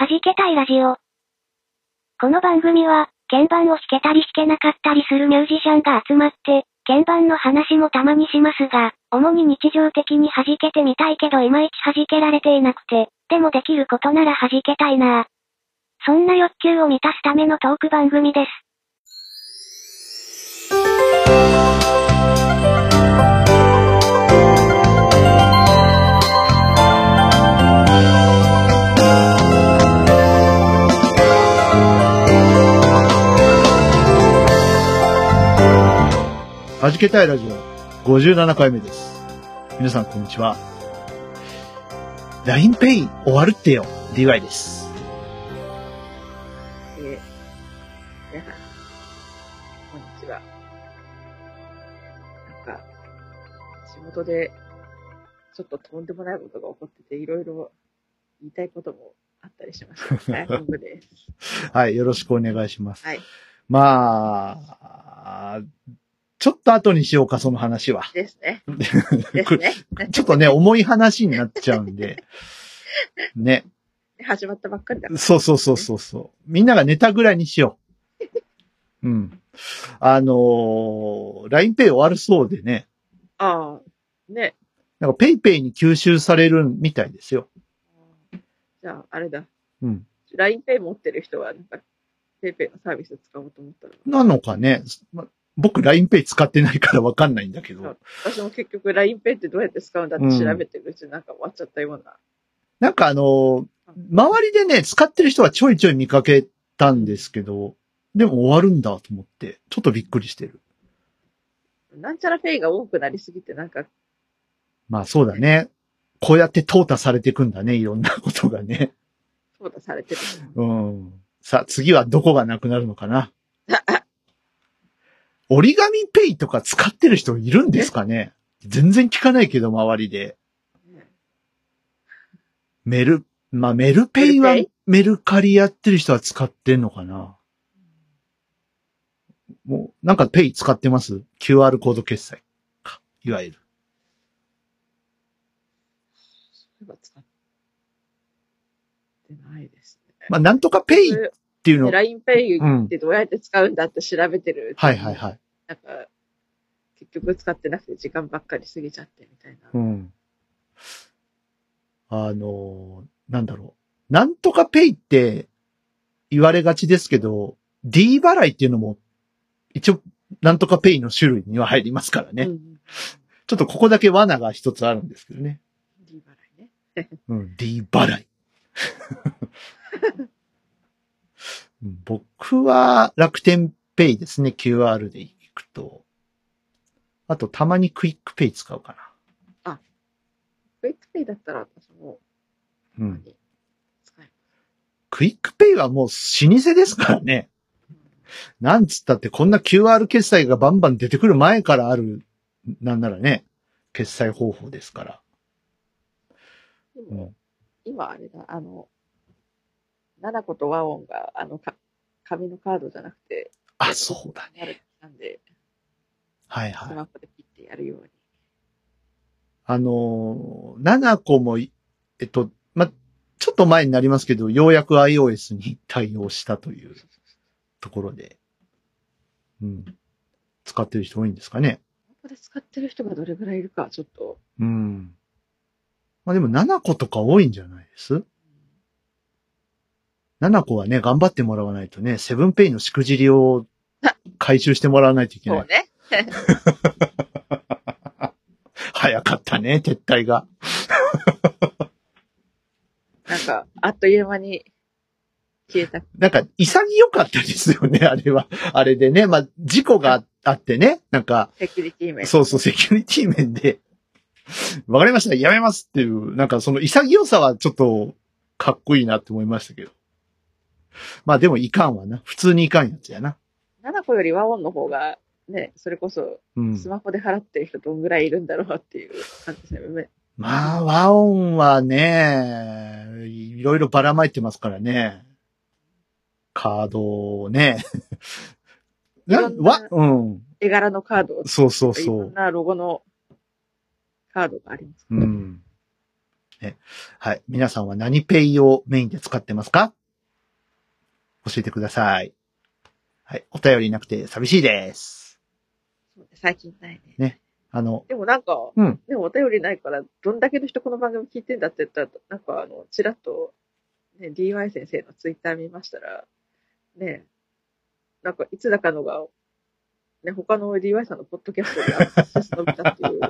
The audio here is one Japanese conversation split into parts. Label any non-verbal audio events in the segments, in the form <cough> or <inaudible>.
弾けたいラジオ。この番組は、鍵盤を弾けたり弾けなかったりするミュージシャンが集まって、鍵盤の話もたまにしますが、主に日常的に弾けてみたいけどいまいち弾けられていなくて、でもできることなら弾けたいな。そんな欲求を満たすためのトーク番組です。じけたいラジオ57回目です。皆さんこんにちは。LINEPay 終わるってよ、DY です。えー、皆さん、こんにちは。なんか、仕事で、ちょっととんでもないことが起こってて、いろいろ言いたいこともあったりしま <laughs> す。はい、よろしくお願いします。はい。まあ、ちょっと後にしようか、その話は。ですね。<laughs> ですね。ちょっとね、<laughs> 重い話になっちゃうんで。ね。始まったばっかりだから。そうそうそうそうそう。みんなが寝たぐらいにしよう。<laughs> うん。あのー、LINEPay 終わるそうでね。ああ、ね。なんか PayPay に吸収されるみたいですよ。じゃあ、あれだ。うん。LINEPay 持ってる人は、なんか、PayPay のサービス使おうと思ったら、なのかね。ま僕 LINEPay 使ってないからわかんないんだけど。私も結局 LINEPay ってどうやって使うんだって調べてるうちになんか終わっちゃったような。なんかあのー周りでね、使ってる人はちょいちょい見かけたんですけど、でも終わるんだと思って、ちょっとびっくりしてる。なんちゃらペイが多くなりすぎて、なんか、まあそうだね。こうやって淘汰されていくんだね、いろんなことがね。淘汰されてる。うん。さあ、次はどこがなくなるのかな。<laughs> 折り紙ペイとか使ってる人いるんですかね？全然聞かないけど、周りで。メル、まあ、メルペイはメルカリやってる人は使ってんのかな？もう、なんかペイ使ってます ?QR コード決済か。いわゆる。ないですね。まあ、なんとかペイっていうの。LINEPay ってどうやって使うんだって調べてる。はいはいはい。なんか、結局使ってなくて時間ばっかり過ぎちゃってみたいな。うん。あのーなんだろう。なんとかペイって言われがちですけど、D 払いっていうのも、一応、なんとかペイの種類には入りますからね。うん。ちょっとここだけ罠が一つあるんですけどね。D 払いね。うん、D 払い。<laughs> うん僕は楽天ペイですね。QR で行くと。あと、たまに QUICPay 使うか QUICPay だったら私も、な。うん。 QUICPay はもう老舗ですからね。なんつったってこんな QR 決済がバンバン出てくる前からある、なんならね、決済方法ですから。うん。今あれだ、あの、七子と和音が、あの、か紙のカードじゃなくて、あ、そうだね。なんで、はいはい。スマホでピッてやるように。あのー、7個もい、えっと、ま、ちょっと前になりますけど、ようやく iOS に対応したというところで、うん。使ってる人多いんですかね。ここで使ってる人がどれぐらいいるか、ちょっと、うん。まあでも7個とか多いんじゃないです？7個はね、頑張ってもらわないとね、セブンペイのしくじりを回収してもらわないといけない。そうね。<laughs> 早かったね、撤退が。<laughs> なんか、あっという間に消えた。なんか、潔かったですよね、あれは。あれでね。まあ、事故があってね。なんか、セキュリティ面。そうそう、セキュリティ面で、わかりました、やめますっていう、なんかその潔さはちょっと、かっこいいなって思いましたけど。まあでもいかんわな。普通にいかんやつやな。七個より和音の方が、ね、それこそ、うん。スマホで払ってる人どんぐらいいるんだろうっていう感じですね。まあ、和音はね、いろいろばらまいてますからね。カードをね。な、いろんなわ、うん。絵柄のカードをそうそういろんそう。なロゴのカードがあります。うん。ね。はい。皆さんは何ペイをメインで使ってますか？教えてください。はい。お便りなくて寂しいです。最近ないね。あの、でもなんか、うんでもお便りないから、どんだけの人この番組聞いてんだって言ったら、なんかあの、ちらっと、ね、DY 先生のツイッター見ましたら、ね、なんかいつだかのが、ね、他の DY さんのポッドキャストでアクセス伸びたっていう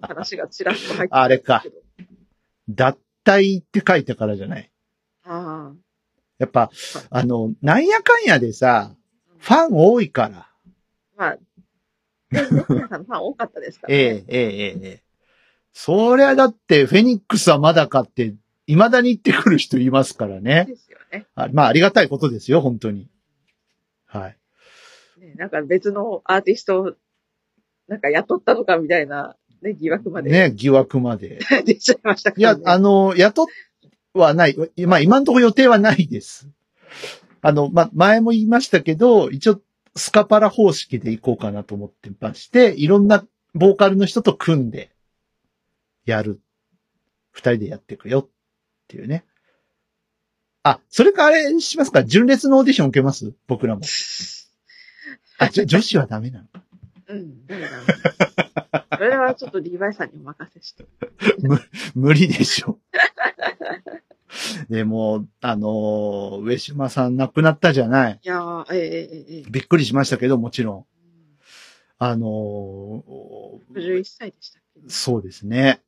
話がちらっと入ってたんですけど。脱退って書いたからじゃない？あやっぱ、あの、なんやかんやでさ、ファン多いから。あ。まあ、さんのファン多かったですから、ね。ええ、ええ、ええ、ええ。そりゃだって、フェニックスはまだかって、未だに言ってくる人いますからね。ですよね。あまあ、ありがたいことですよ、本当に。はい。ねなんか別のアーティストを、なんか雇ったのかみたいな、ね、疑惑まで、ね、疑惑まで。<laughs> 出ちゃいましたかいやあの、雇はない。まあ、今のところ予定はないです。あの、まあ、前も言いましたけど、一応、スカパラ方式で行こうかなと思ってまして、いろんなボーカルの人と組んで、やる。二人でやっていくよっていうね。あ、それかあれしますか？純烈のオーディション受けます？僕らも。<laughs> あ、じょ女子はダメなの？うん。それはちょっとリーバイさんにお任せして。<laughs> 無理でしょ。<laughs> <laughs> でも、あのー上島さん亡くなったじゃない。いやー、ええええええびっくりしましたけど、もちろん。うんあのー61歳でしたっけ、そうですね。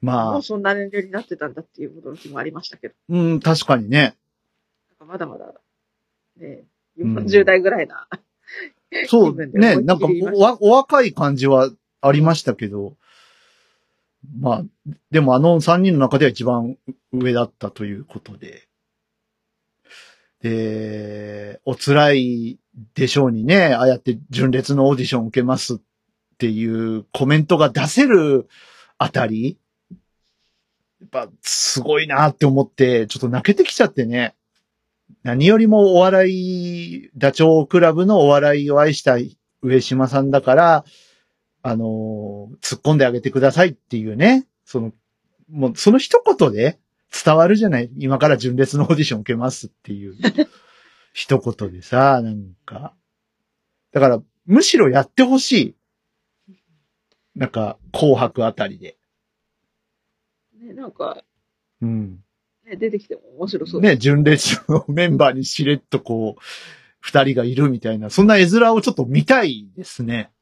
まあもう、そんな年齢になってたんだっていう驚きもありましたけど、うん、確かにね。なんかまだまだ、ね、うん40代ぐらいな、そう、<laughs> 気分でね、なんかお若い感じはありましたけど、まあ、でもあの3人の中では一番上だったということで。で、お辛いでしょうにね、ああやって純烈のオーディション受けますっていうコメントが出せるあたり、やっぱすごいなって思って、ちょっと泣けてきちゃってね。何よりもお笑い、ダチョウ倶楽部のお笑いを愛した上島さんだから、あのー突っ込んであげてくださいっていうね、その、もうその一言で伝わるじゃない今から純烈のオーディション受けますっていう <laughs> 一言でさ、なんか。だから、むしろやってほしい。なんか、紅白あたりで。ね、なんか、うん。ね、出てきても面白そうね、純烈のメンバーにしれっとこう、二人がいるみたいな、そんな絵面をちょっと見たいですね。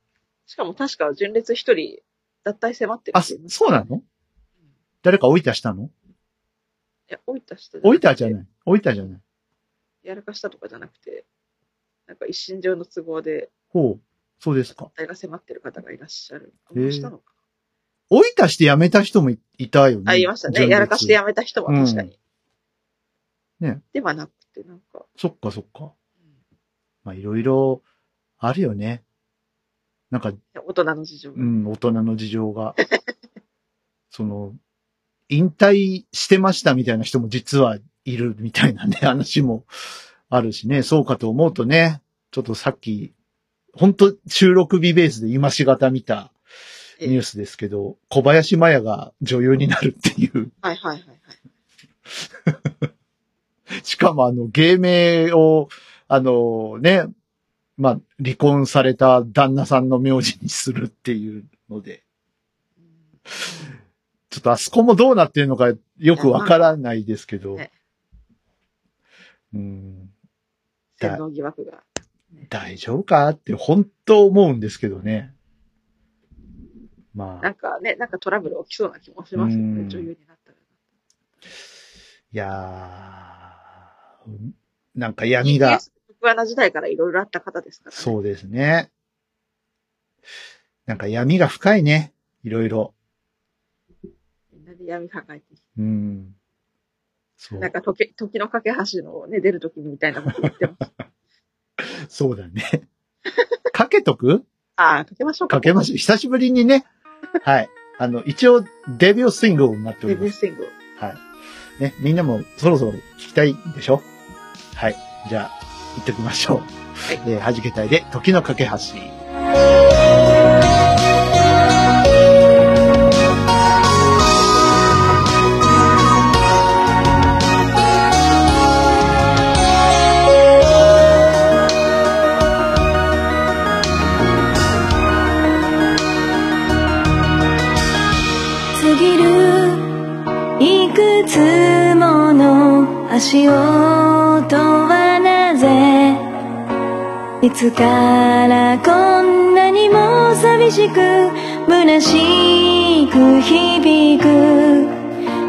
しかも確か純烈一人、脱退迫ってるあ、そうなの？誰か置いたしたの？いや、置いた人置いたじゃい。ない置いたじゃないやらかしたとかじゃなくて、なんか一身上の都合で、ほう。そうですか。脱退が迫ってる方がいらっしゃる。あうしたのか置いたして辞めた人もいいたよね。あ、言いましたね。やらかしてやめた人は確かに。うんね。ではなくて、なんか、そっかそっか。うんまあいろいろあるよね。なんか、大人の事情が。うん、大人の事情が。<laughs> その、引退してましたみたいな人も実はいるみたいなね、<laughs> 話もあるしね。そうかと思うとね、ちょっとさっき、本当収録日ベースで今しがた見たニュースですけど、小林麻也が女優になるっていう。はいはいはいはい。<laughs> しかもあの、芸名を、あのね、まあ、離婚された旦那さんの名字にするっていうので、うんちょっとあそこもどうなってるのかよくわからないですけど。ね、うん、洗脳疑惑が。大丈夫かって本当思うんですけどね。まあ、なんかね、なんかトラブル起きそうな気もしますようん。ね、女優になったら。いやー、なんか闇が、福穴時代からいろいろあった方ですからね。そうですね。なんか闇が深いね。いろいろ。みんなで闇抱えて。うん。そうなん。か時、時の架け橋のね、出る時みたいなこと言ってます。<laughs> そうだね。<laughs> かけとく？ああ、かけましょうか。かけましょう。久しぶりにね。はい。あの、一応、デビューシングルになっておデります。ビューシングル。はい。ね、みんなもそろそろ聞きたいんでしょ？はい。じゃあ、言ってましょう。はい、えー、はじけたいで、時の架け橋。足音いつからこんなにも寂しく虚しく響く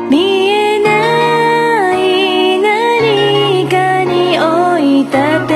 見えない何かに置いたて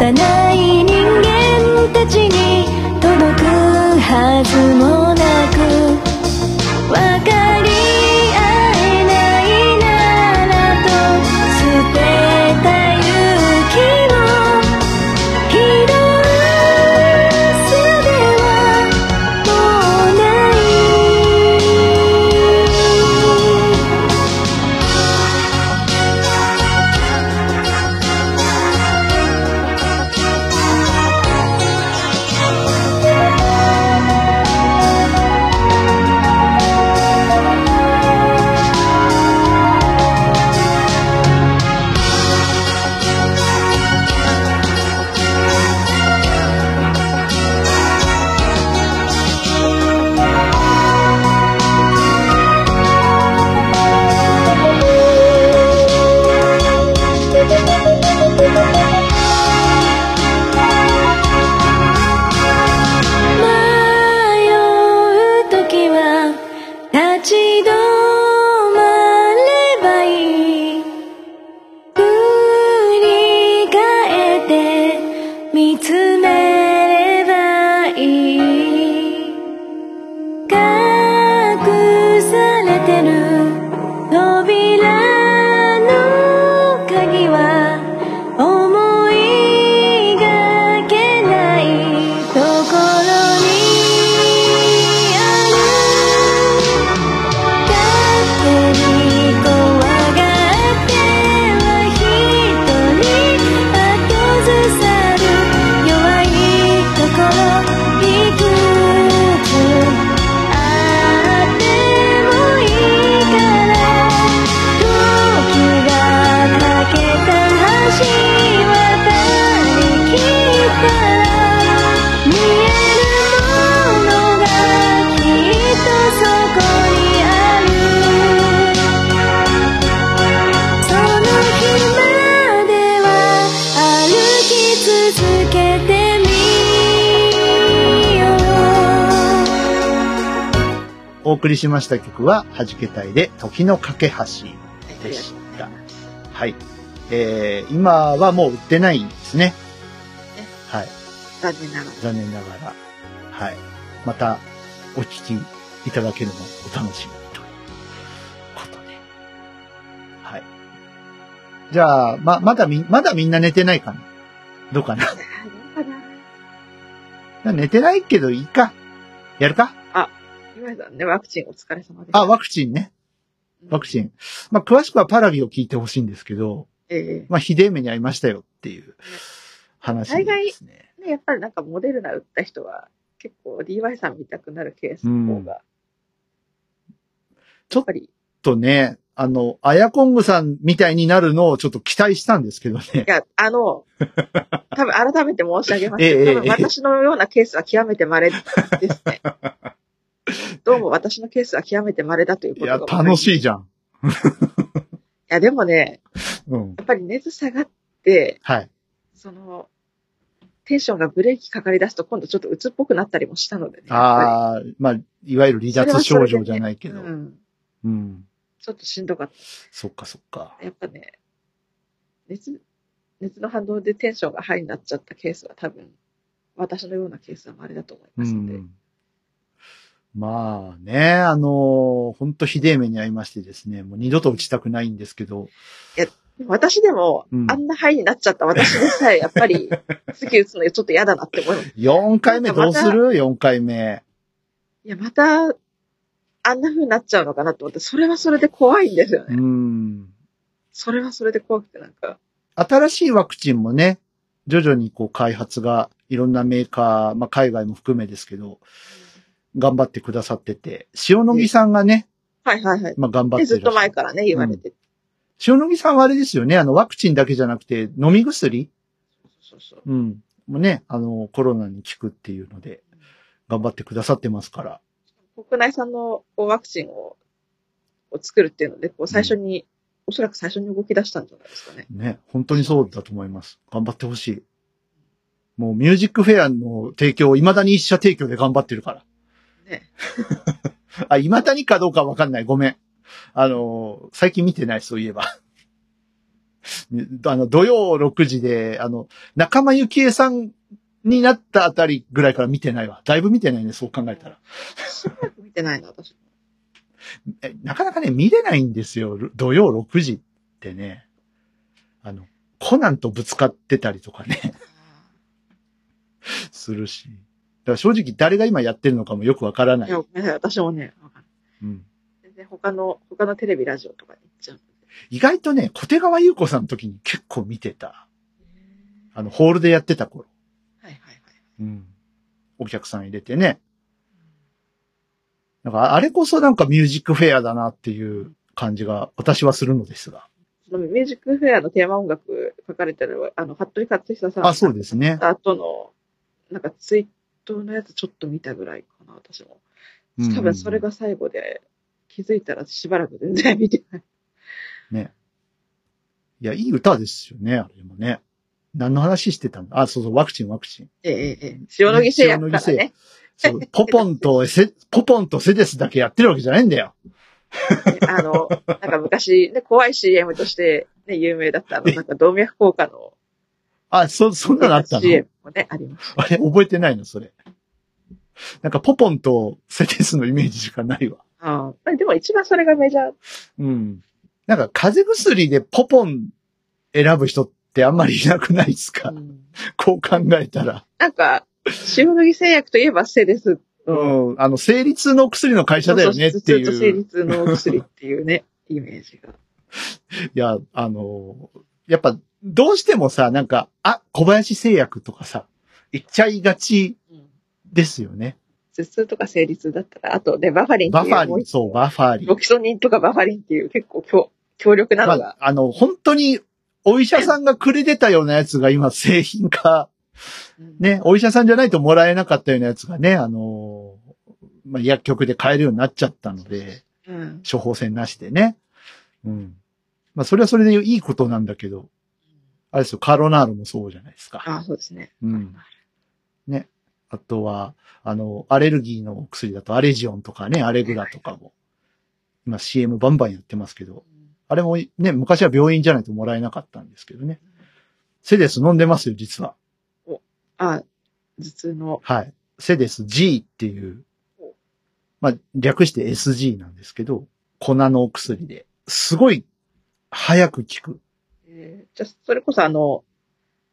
たなしました曲は、はじけたいで、時の架け橋でした。はい。えー、今はもう売ってないんですね。はい。残念ながら。残念ながら。はい。また、お聞きいただけるのをお楽しみにということで。はい。じゃあ、ま、まだみ、まだみんな寝てないかな？どうかな？<laughs> 寝てないけどいいか。やるか？さんね、ワクチンお疲れ様です。あ、ワクチンね。ワクチン。まあ、詳しくはパラビを聞いてほしいんですけど、えまあ、ひでえ目に遭いましたよっていう話ですね。えね、やっぱりなんかモデルナ打った人は、結構 DY さん見たくなるケースの方が、ちょっとね、あの、アヤコングさんみたいになるのをちょっと期待したんですけどねい。や、あの、多分改めて申し上げますけ <laughs> ええど、多分ええ私のようなケースは極めて稀ですね。<laughs> どうも私のケースは極めて稀だというこいや、とが分かり楽しいじゃん。いや、でもね、うん。やっぱり熱下がって、はい。その、テンションがブレーキかかり出すと今度ちょっと鬱っぽくなったりもしたのでね。ああ、まあ、いわゆる離脱症状じゃないけど。ねううん。ん。ちょっとしんどかっそっかそっか。た。やっぱね、熱、熱の反動でテンションがハイになっちゃったケースは多分、私のようなケースは稀だと思いまうすので。ん。まあね、あの、本当ひでえ目に遭いましてですね、もう二度と打ちたくないんですけど、私でも、うんあんなハイになっちゃった私でさえ、やっぱり、<laughs> 次打つのちょっと嫌だなって思います。4回目どうする ?4 回目。いや、また、あんな風になっちゃうのかなと思って、それはそれで怖いんですようね。ん。それはそれで怖くて、なんか、新しいワクチンもね、徐々にこう開発がいろんなメーカー、まあ海外も含めですけど、頑張ってくださってて、塩野義さんがね、はいはいはい。まあ頑張っで、ずっと前からね、言われて。塩野義さんはあれですよね、あのワクチンだけじゃなくて飲み薬？そうそう。うん。もうね、あのコロナに効くっていうので、頑張ってくださってますから。国内産のこうワクチンをを作るっていうので、こう最初に、おそらく最初に動き出したんじゃないですかね。ね、本当にそうだと思います。頑張ってほしい。もうミュージックフェアの提供を未だに一社提供で頑張ってるから。ね。あ、未だにかどうかわかんない。ごめん。あの、最近見てない、そういえば。あの、土曜6時で、あの、仲間由紀恵さんになったあたりぐらいから見てないわ。だいぶ見てないね、そう考えたら。しばらく見てないな、私。えなかなかね、見れないんですよ。土曜6時ってね。あの、コナンとぶつかってたりとかね、するし。だから正直誰が今やってるのかもよくわからないい。や、私もね、わかんないうん、全然他の、他のテレビ、ラジオとかに行っちゃう。意外とね、小手川優子さんの時に結構見てた。あの、ホールでやってた頃。はいはいはい。うん。お客さん入れてね。なんか、あれこそなんかミュージックフェアだなっていう感じが私はするのですが。そのミュージックフェアのテーマ音楽書かれてる、あの、服部克久さん。あ、そうですね。後の、なんかツイートのやつちょっと見たぐらいかな、私も。うん多分それが最後で、気づいたらしばらく全然見てない。ね。いや、いい歌ですよね、あれもね。何の話してたんだあ、そうそう、ワクチン、ワクチン。ええええ、塩野義製薬からね。そう、ポポンとセ、<laughs> ポポンとセデスだけやってるわけじゃないんだよ。あの、なんか昔、ね、怖い CM として、ね、有名だった、あの、なんか動脈硬化のあ、そ、そんなのあったの？CM もね、あります。あれ、覚えてないの、それ。なんか、ポポンとセデスのイメージしかないわ。ああ、でも一番それがメジャー。うん。なんか、風邪薬でポポン選ぶ人ってあんまりいなくないですか、うんこう考えたら。なんか、塩野義製薬といえばセレスうの、ん。あの、生理痛の薬の会社だよねってずっと生いう。理痛の薬っていうね、イメージが。いや、あの、やっぱ、どうしてもさ、なんか、あ、小林製薬とかさ、言っちゃいがちうんですよね。頭痛とか生理痛だったら、あとね、バファリン。バファリン、そう、バファリンロ。キソニンとかバファリンっていう結構強強力なのが。まあ、あの、本当に、お医者さんがくれてたようなやつが今製品化、うんね、お医者さんじゃないともらえなかったようなやつがね、あの、まあ、薬局で買えるようになっちゃったので、うん。処方箋なしでね。うん。まあ、それはそれでいいことなんだけど、あれですよ、カロナールもそうじゃないですか。あそうですね。うん。ね。あとは、あの、アレルギーのお薬だとアレジオンとかね、アレグラとかも、今 CM バンバンやってますけど、あれもね、昔は病院じゃないともらえなかったんですけどね。セデス飲んでますよ、実は。あ、頭痛の。はい。セデス G っていう、まあ、略して SG なんですけど、粉のお薬で、すごい早く効く。えーじゃあ、それこそあの、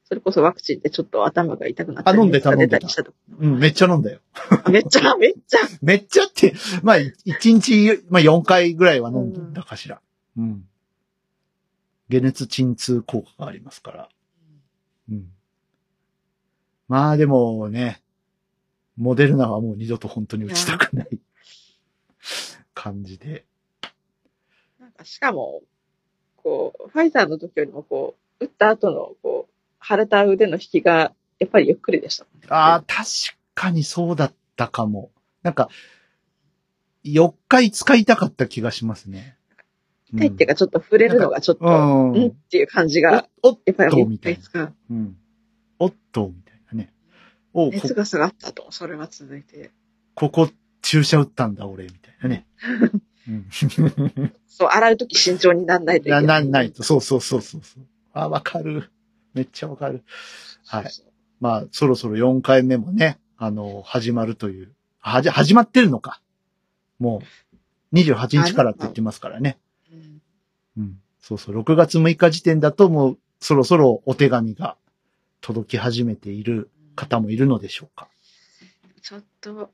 それこそワクチンでちょっっ頭が痛くなったり、あ飲んでた熱が出たうん、めっちゃ飲んだよ。あ <laughs> めっちゃ、めっちゃ。めっちゃって、まあ、1日、まあ4回ぐらいは飲んだかしら。うん。解熱鎮痛効果がありますから。うん。まあでもね、モデルナはもう二度と本当に打ちたくない感じで。なんか、しかも、こう、ファイザーの時よりもこう、打った後の、こう、腫れた腕の引きが、やっぱりゆっくりでしたね。ああ、確かにそうだったかも。なんか、4日5日痛かった気がしますね。痛いっていうか、ちょっと触れるのがちょっと、うん。うんっていう感じが、おおっやっぱりと、みたいな。おっと、みたいなね。おこ熱が下がったと、それは続いて。ここ注射打ったんだ、俺、みたいなね。<laughs> うん。そう、洗うとき慎重になんないといけな、ない。なんないと。そうそうそうそうそう。あ、わかる。めっちゃわかる。はいまあ、そろそろ4回目もね、あの、始まるという。はじ、始まってるのか。もう、28日からって言ってますからね。うんうん。そうそう、6月6日時点だともう、そろそろお手紙が届き始めている方もいるのでしょうか。ちょっと、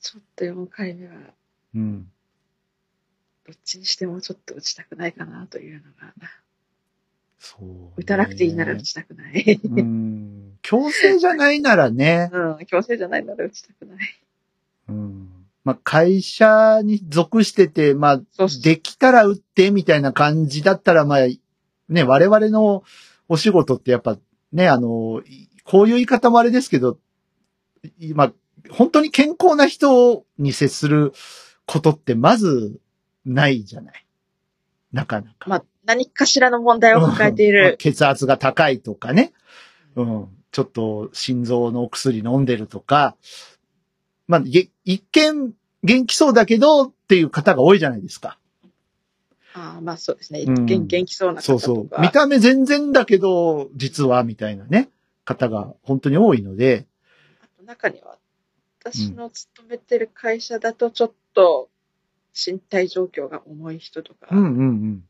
ちょっと4回目は、うん。どっちにしてもちょっと打ちたくないかなというのが、そう、ね。打たなくていいなら打ちたくない。うん。強制じゃないならね。<laughs> うん、強制じゃないなら打ちたくない。うん。まあ、会社に属してて、まあ、できたら打ってみたいな感じだったら、まあ、ね、我々のお仕事ってやっぱね、あの、いこういう言い方もあれですけど、今、本当に健康な人に接することってまずないじゃない。なかなか。まあ、何かしらの問題を抱えていまある。血圧が高いとかね。うん。ちょっと心臓のお薬飲んでるとか。まあ、げ一見元気そうだけどっていう方が多いじゃないですか。ああまあそうですね。うん元元気そうな方とか。そうそう。見た目全然だけど、実はみたいなね、方が本当に多いので、あと中には、私の勤めてる会社だとちょっと身体状況が重い人とか、うんうんうん。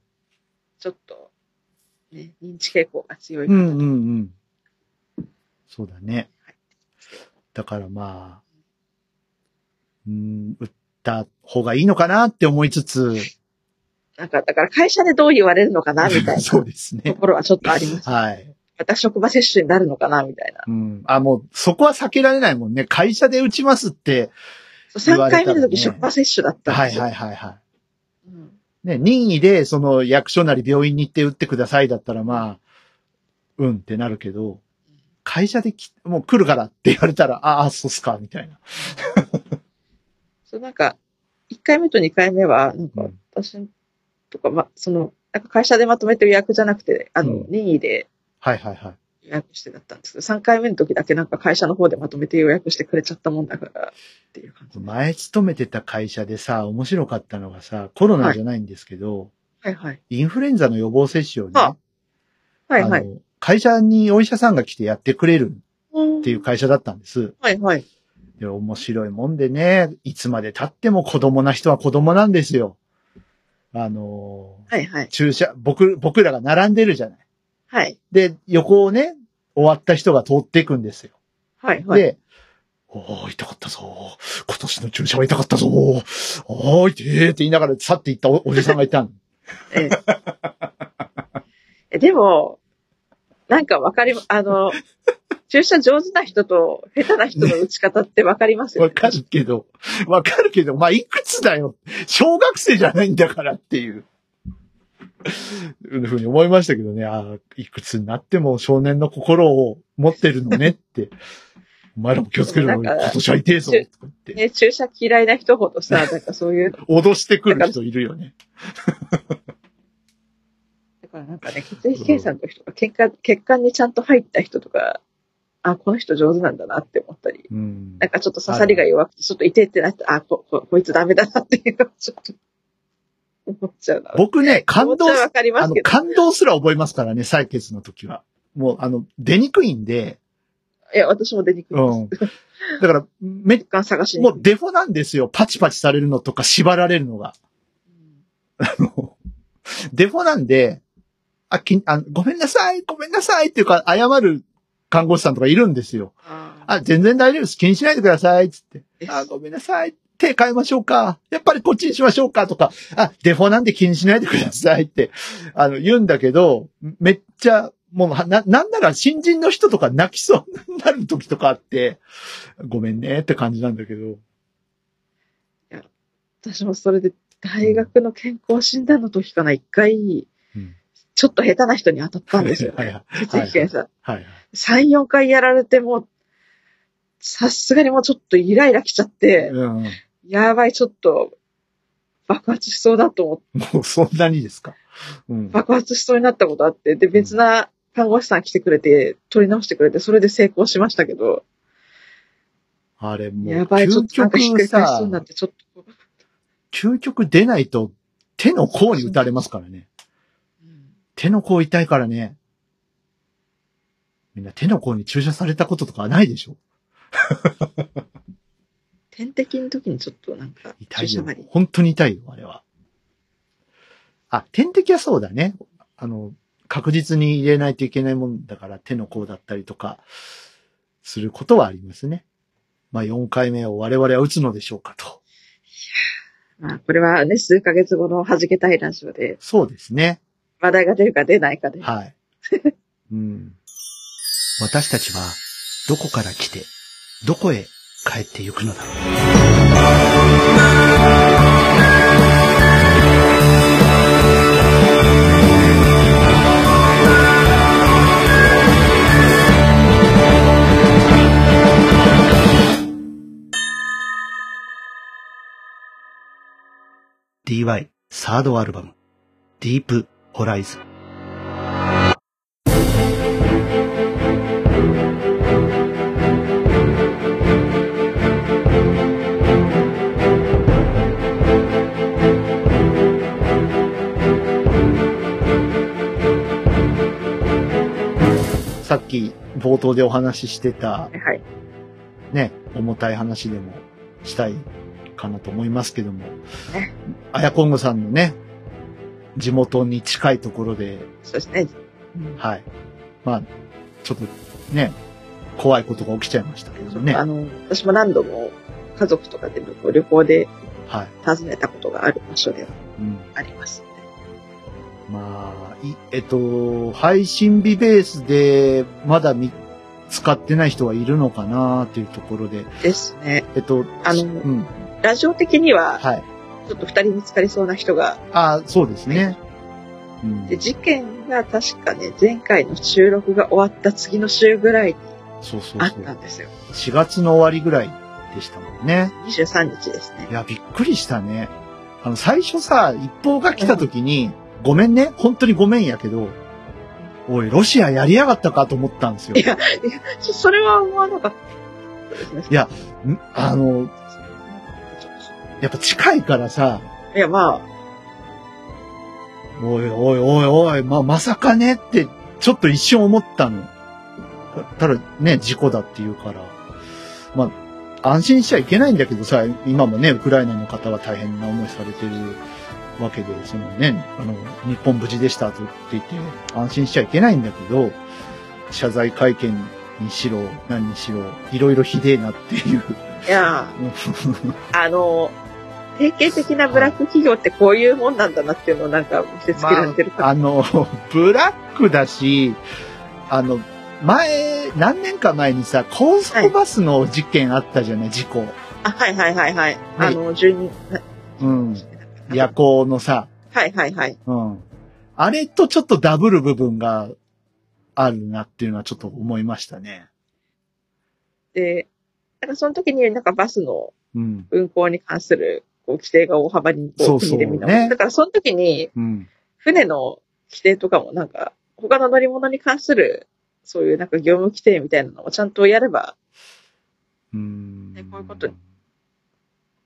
ちょっと、ね、認知傾向が強い方とか、うんうんうん。そうだね。だからまあ、うん、打った方がいいのかなって思いつつ、なんか、だから会社でどう言われるのかなみたいそうなですね。ところはちょっとあります。はい。また職場接種になるのかなみたいな。うん。あ、もう、そこは避けられないもんね。会社で打ちますって。そう3言われたらね回目の時職場接種だったんですよ。はいはいはいはうんい。ね、任意で、その役所なり病院に行って打ってくださいだったら、まあ、うんってなるけど、会社でき、もう来るからって言われたら、ああ、そうっすか、みたいな。そうなんか、1回目と2回目は、なんかうん私とか、ま、その、なんか会社でまとめてる予約じゃなくて、あの、うん任意ではいはいはい。予約してだったんですけど、3回目の時だけなんか会社の方でまとめて予約してくれちゃったもんだから、っていう感じで。前勤めてた会社でさ、面白かったのがさ、コロナじゃないんですけど、はいはい。インフルエンザの予防接種をね、あはいはい。会社にお医者さんが来てやってくれるっっていう会社だったんです。はいはい。で、面白いもんでね、いつまで経っても子供な人は子供なんですよ。あのーはいはい。注射、僕、僕らが並んでるじゃない。はい。で、横をね、終わった人が通っていくんですよ。はいはい。で、おー、痛かったぞ今年の注射は痛かったぞおー、痛えって言いながら去っていったおおじさんがいたの。ええでも、なんかわかりま、あの、注射上手な人と下手な人の打ち方ってわかりますよね。わかるけど、わかるけど、まあ、いくつだよ。小学生じゃないんだからっていう。ふうに思いましたけどね。ああ、いくつになっても少年の心を持ってるのねって。<laughs> お前らも気をつけろよ。なんか今年は痛えぞ。って。ね、注射嫌いな人ほどさ、<laughs> なんかそういう、脅してくる人いるよね。だからなんかね、血液検査の時とか、血管、血管にちゃんと入った人とか、あ、この人上手なんだなって思ったり、うんなんかちょっと刺さりが弱くて、ちょっと痛いってなって、あ、こ、こ、こいつダメだなっていうのをちょっと、思っちゃうな。僕ね、感動あの。感動すら覚えますからね、採血の時は。もう、あの、出にくいんで、いや、私も出にくいです。うん。だから、め血管探し。もうデフォなんですよ。パチパチされるのとか縛られるのが。あのデフォなんで、あ、きあごめんなさい、ごめんなさいっていうか、謝る看護師さんとかいるんですよ。ああ、全然大丈夫です。気にしないでください、つって。あ、ごめんなさい。手変えましょうか。やっぱりこっちにしましょうか。とか、あ、デフォなんで気にしないでくださいって、あの、言うんだけど、めっちゃ、もう、はな、なんなら新人の人とか泣きそうになる時とかあって、ごめんねって感じなんだけど。私もそれで、大学の健康診断の時かな、一回、うんちょっと下手な人に当たったんですよ、ね。はいはい。血液検査。はいはい。3、4回やられても、さすがにもうちょっとイライラ来ちゃって、うん。やばい、ちょっと、爆発しそうだと思って、もうそんなにですか？うん。爆発しそうになったことあって、で、別な看護師さん来てくれて、取り直してくれて、それで成功しましたけど、あれもう、やばい、ちょっ究となんかひっく極り返しそうさになっ、て、ちょっと。究極出ないと手の甲に打たれますからね。うん手の甲痛いからね。みんな手の甲に注射されたこととかはないでしょ？点滴の時にちょっとなんか、痛いよ。本当に痛いよ、あれは。あ、点滴はそうだね。あの、確実に入れないといけないもんだから手の甲だったりとか、することはありますね。まあ4回目を我々は打つのでしょうかと。まあ、これはね、数ヶ月後の弾けたいラジオで、そうですね。話題が出るか出ないかで。はい。<laughs> うん。私たちは、どこから来て、どこへ帰ってゆくのだろう。DY サードアルバム、ディさっき冒頭でお話ししてたはい。ね、重たい話でもしたいかなと思いますけどもね、あやこんぐさんのね、地元に近いところで、そうですね。うんはい。まあ、ちょっとね、怖いことが起きちゃいましたけどね。あの、私も何度も家族とかでこう旅行ではい。訪ねたことがある場所ではうん。あります、ね。まあ、いえっと、配信日ベースでまだ見使ってない人はいるのかなっていうところで、ですね。えっと、あのうん。ラジオ的には、はい。ちょっと二人見つかりそうな人が、あそうですね。うんで、事件が確かね、前回の収録が終わった次の週ぐらいにそうそうあっ。たんですよ。4月の終わりぐらいでしたもんね。23日ですねい。や、びっくりしたね。あの、最初さ、一報が来た時に、ごめんね、本当にごめんやけど、おい、ロシアやりやがったかと思ったんですよい。や、いや、それは思わなかったですね。いやんあの、やっぱ近いからさ、いや、まあ、おいおいおいおい、ま、まさかねって、ちょっと一瞬思ったの。ただね、事故だって言うから。まあ、安心しちゃいけないんだけどさ、今もね、ウクライナの方は大変な思いされてるわけで、そのね、あの、日本無事でしたと言って安心しちゃいけないんだけど、謝罪会見にしろ、何にしろ、いろいろひでえなっていう。いや、<laughs> あの、定型的なブラック企業ってこういうもんなんだなっていうのをなんか見せつけられてるから。あの、<laughs> ブラックだし、あの、前、何年か前にさ、高速バスの事件あったじゃない、事故。あ、はいはいはいはい。あの、住人、うん。<laughs> 夜行のさ、はいはいはい。うん。あれとちょっとダブる部分があるなっていうのはちょっと思いましたね。で、なんかその時になんかバスのうん。運行に関するこう規定が大幅にこそうで見直ねだからその時にうん。船の規定とかもなんか他の乗り物に関するそういうなんか業務規定みたいなのをちゃんとやれば、うんねこういうことに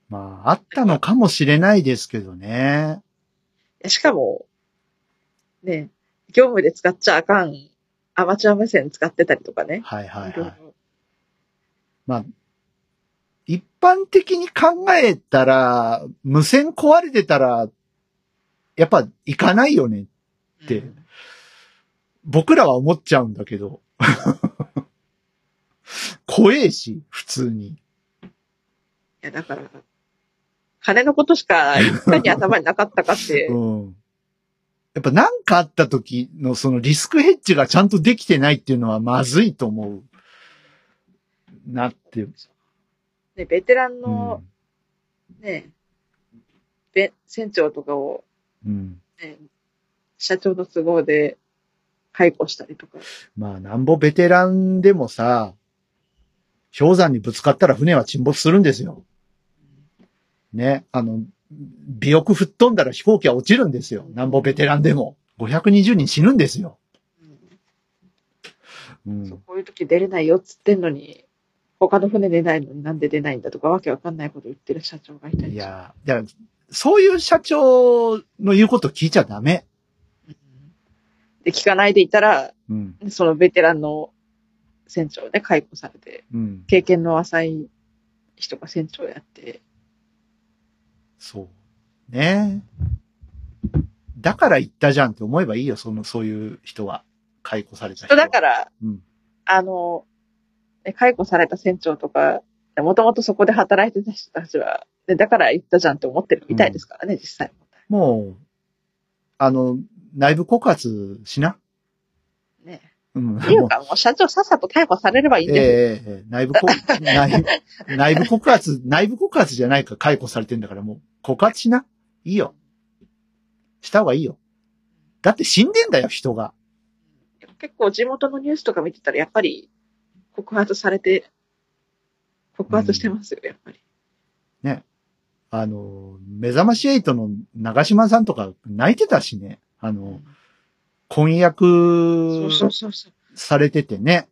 まあ、あったのかもしれないですけどね。しかも、ね、業務で使っちゃあかんアマチュア無線使ってたりとかね。はいはいはい。ろまあ、一般的に考えたら、無線壊れてたら、やっぱ行かないよね。ってうん僕らは思っちゃうんだけど。<laughs> 怖えし、普通に。いや、だから、金のことしかいかに頭になかったかって <laughs> う、ん。やっぱ何かあった時のそのリスクヘッジがちゃんとできてないっていうのはまずいと思う。なって。ね、ベテランうのん。ね、べ船長とかを、うん。ね、社長の都合で解雇したりとか。まあ、なんぼベテランでもさ、氷山にぶつかったら船は沈没するんですよ。ね。あの、尾翼吹っ飛んだら飛行機は落ちるんですよ。なんぼベテランでも。520人死ぬんですよ。うんうん。そうこういう時出れないよっつってんのに、他の船出ないのになんで出ないんだとかわけわかんないこと言ってる社長がいたりいや、いや、そういう社長の言うこと聞いちゃダメ。うんで、聞かないでいたら、うん。そのベテランの船長で解雇されて、うん。経験の浅い人が船長やって、そう。ねだから言ったじゃんって思えばいいよ、その、そういう人は。解雇された人は。だから、うん。あの、ね解雇された船長とか、もともとそこで働いてた人たちは、でだから言ったじゃんって思ってるみたいですからね、実際問もう、あの、内部告発しな。題。ね。うん。っていうか、もう社長さっさと逮捕されればいいんですよ。ええええ内部告、内部、内部告発、内部告発じゃないか解雇されてんだからもう告発しな？いいよ。した方がいいよ。だって死んでんだよ、人が。結構地元のニュースとか見てたら、やっぱり告発されて、告発してますよ、やっぱり。あの、目覚まし8の長島さんとか泣いてたしね。あの、う約そうそうそう。されててね。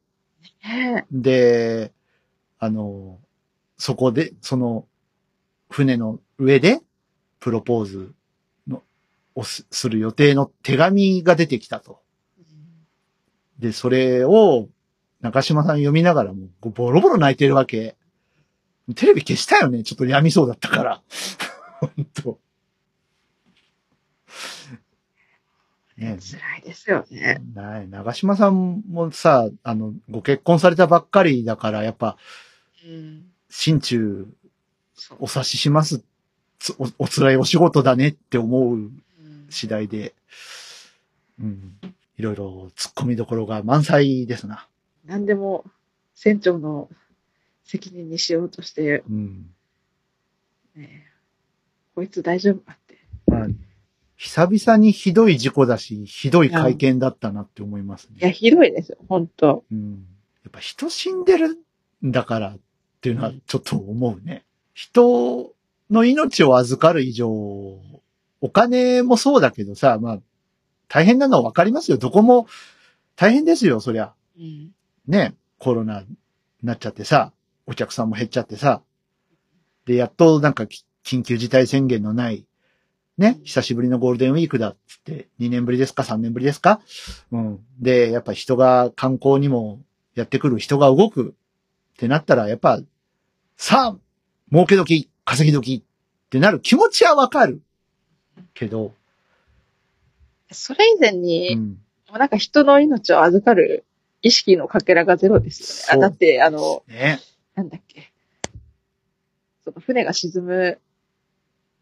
ねで、あの、そこで、その、船の上で、プロポーズの、をすする予定の手紙が出てきたと。で、それを、中島さん読みながらも、ボロボロ泣いてるわけ。テレビ消したよね。ちょっと病みそうだったから。<laughs> 本当ね辛いですよね。な長島さんもさ、あの、ご結婚されたばっかりだから、やっぱ、うん。心中お察しします。つお、お辛いお仕事だねって思ううん次第で、うん。いろいろ突っ込みどころが満載ですな。何でも船長の責任にしようとして、うん。ね、こいつ大丈夫かって。まあ、久々にひどい事故だし、ひどい会見だったなって思いますいや、ね。ひどいですよ、本当うん。やっぱ人死んでるんだからっていうのはちょっと思うね。人の命を預かる以上、お金もそうだけどさ、まあ、大変なのはわかりますよ。どこも大変ですよ、そりゃ。うん。ね、コロナになっちゃってさ、お客さんも減っちゃってさ、で、やっとなんかき緊急事態宣言のない、ね、久しぶりのゴールデンウィークだっつって、2年ぶりですか ?3 年ぶりですか？うん。で、やっぱ人が観光にもやってくる人が動くってなったら、やっぱ、さあ、儲け時、稼ぎ時ってなる気持ちはわかる。けど、それ以前うに、ん。もうなんか人の命を預かる意識のかけらがゼロですよね。あそうだって、あの、ね。なんだっけ。その船が沈む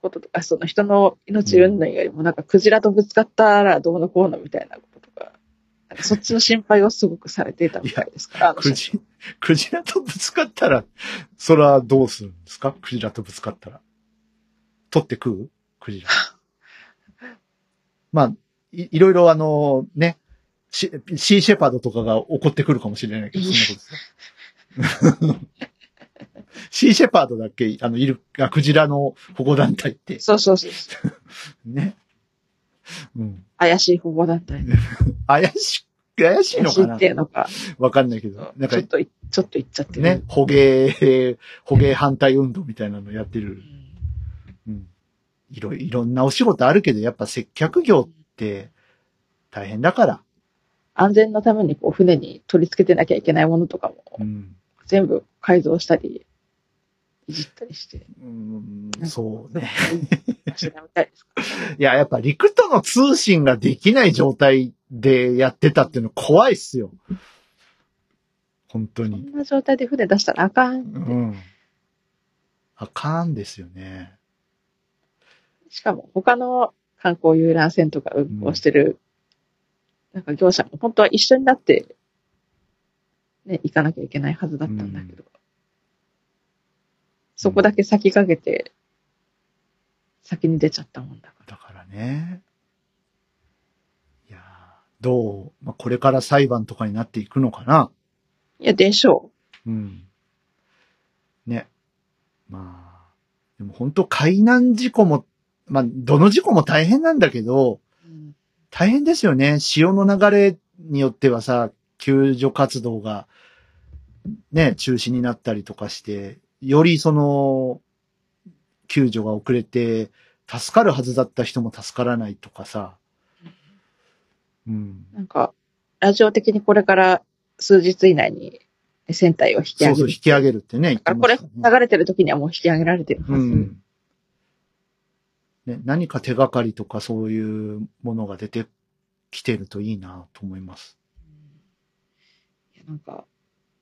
こととか、その人の命云々よりもなんかクジラとぶつかったらどうのこうのみたいなそっちの心配をすごくされていたみたいですから、クジ、クジラとぶつかったら、それはどうするんですか？クジラとぶつかったら。取って食う？クジラ。<laughs> まあ、いいろいろあの、ね、シシーシェパードとかが怒ってくるかもしれないけど、そんなことですよ <laughs> シーシェパードだっけあの、いる、あ、クジラの保護団体って。そうそうそう。<laughs> ね。うん。怪しい保護団体。怪し、怪しい怪しいのかな？ってのか、わかんないけど。なんかちょっ、とい、ちょっと言っちゃってるね、捕鯨、捕鯨反対運動みたいなのやってるうん。うん。いろ、いろんなお仕事あるけど、やっぱ接客業って大変だから。安全のためにこう船に取り付けてなきゃいけないものとかもうん。全部改造したり、いじったりして、うん、そうね。いや、やっぱ陸との通信ができない状態でやってたっていうの怖いっすよ。本当こに。んな状態で船出したらあかんって。うん。あかんですよね。しかも他の観光遊覧船とか運航してる、なんか業者も本当は一緒になって、ね、行かなきゃいけないはずだったんだけど、そこだけ先駆けて、先に出ちゃったもんだから。だからね。いやーどう、まあ、これから裁判とかになっていくのかないや、でしょうん。ね。まあ、でも本当海難事故も、まあ、どの事故も大変なんだけど、う。うん大変ですよね。潮の流れによってはさ、救助活動がね、中止になったりとかして、よりその、救助が遅れて、助かるはずだった人も助からないとかさ。うん。なんか、ラジオ的にこれから数日以内に船体を引きそうそう、上げる。引き上げるってね。だからこれ流れてる時にはもう引き上げられてるはず。うん。ね、何か手がかりとかそういうものが出てきてるといいなと思います。いやなんか、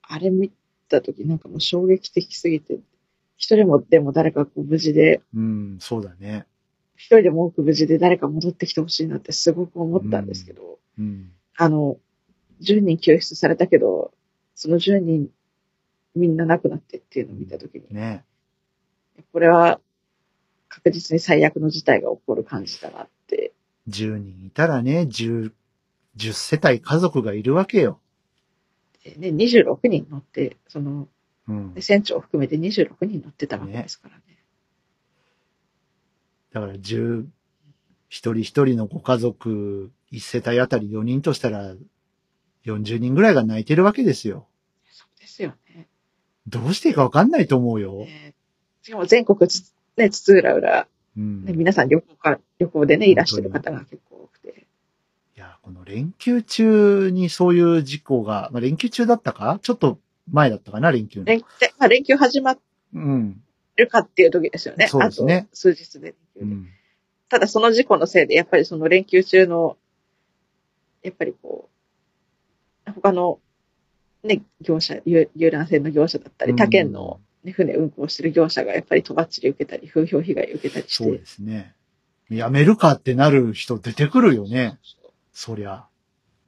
あれ見た時なんかもう衝撃的すぎて、一人もでも誰かこう無事で、うん、そうだね。一人でも多く無事で誰か戻ってきてほしいなってすごく思ったんですけど、うん。あの、10人救出されたけど、その10人みんな亡くなってっていうのを見た時に、ね。これは確実に最悪の事態が起こる感じだなって。10人いたらね、10、10世帯家族がいるわけよ。でね、26人乗って、その、うん。船長を含めて26人乗ってたわけですからね。だから10、一人一人のご家族、一世帯あたり4人としたら、40人ぐらいが泣いてるわけですよ。そうですよね。どうしていいかわかんないと思うよ。ねしかも全国つ、ね、津々浦々、うん。ね、皆さん旅行か、旅行でね、いらしてる方が結構この連休中にそういう事故が、まあ、連休中だったか？ちょっと前だったかな、連休の。連でまあ、連休始まうん。るかっていう時ですよね。そうですねあと数日で。うん。ただその事故のせいで、やっぱりその連休中の、やっぱりこう、他の、ね、業者、遊遊覧船の業者だったり、他県の、ね、船運航してる業者がやっぱりとばっちり受けたり、風評被害を受けたりして。そうですね。やめるかってなる人出てくるよね。そりゃ。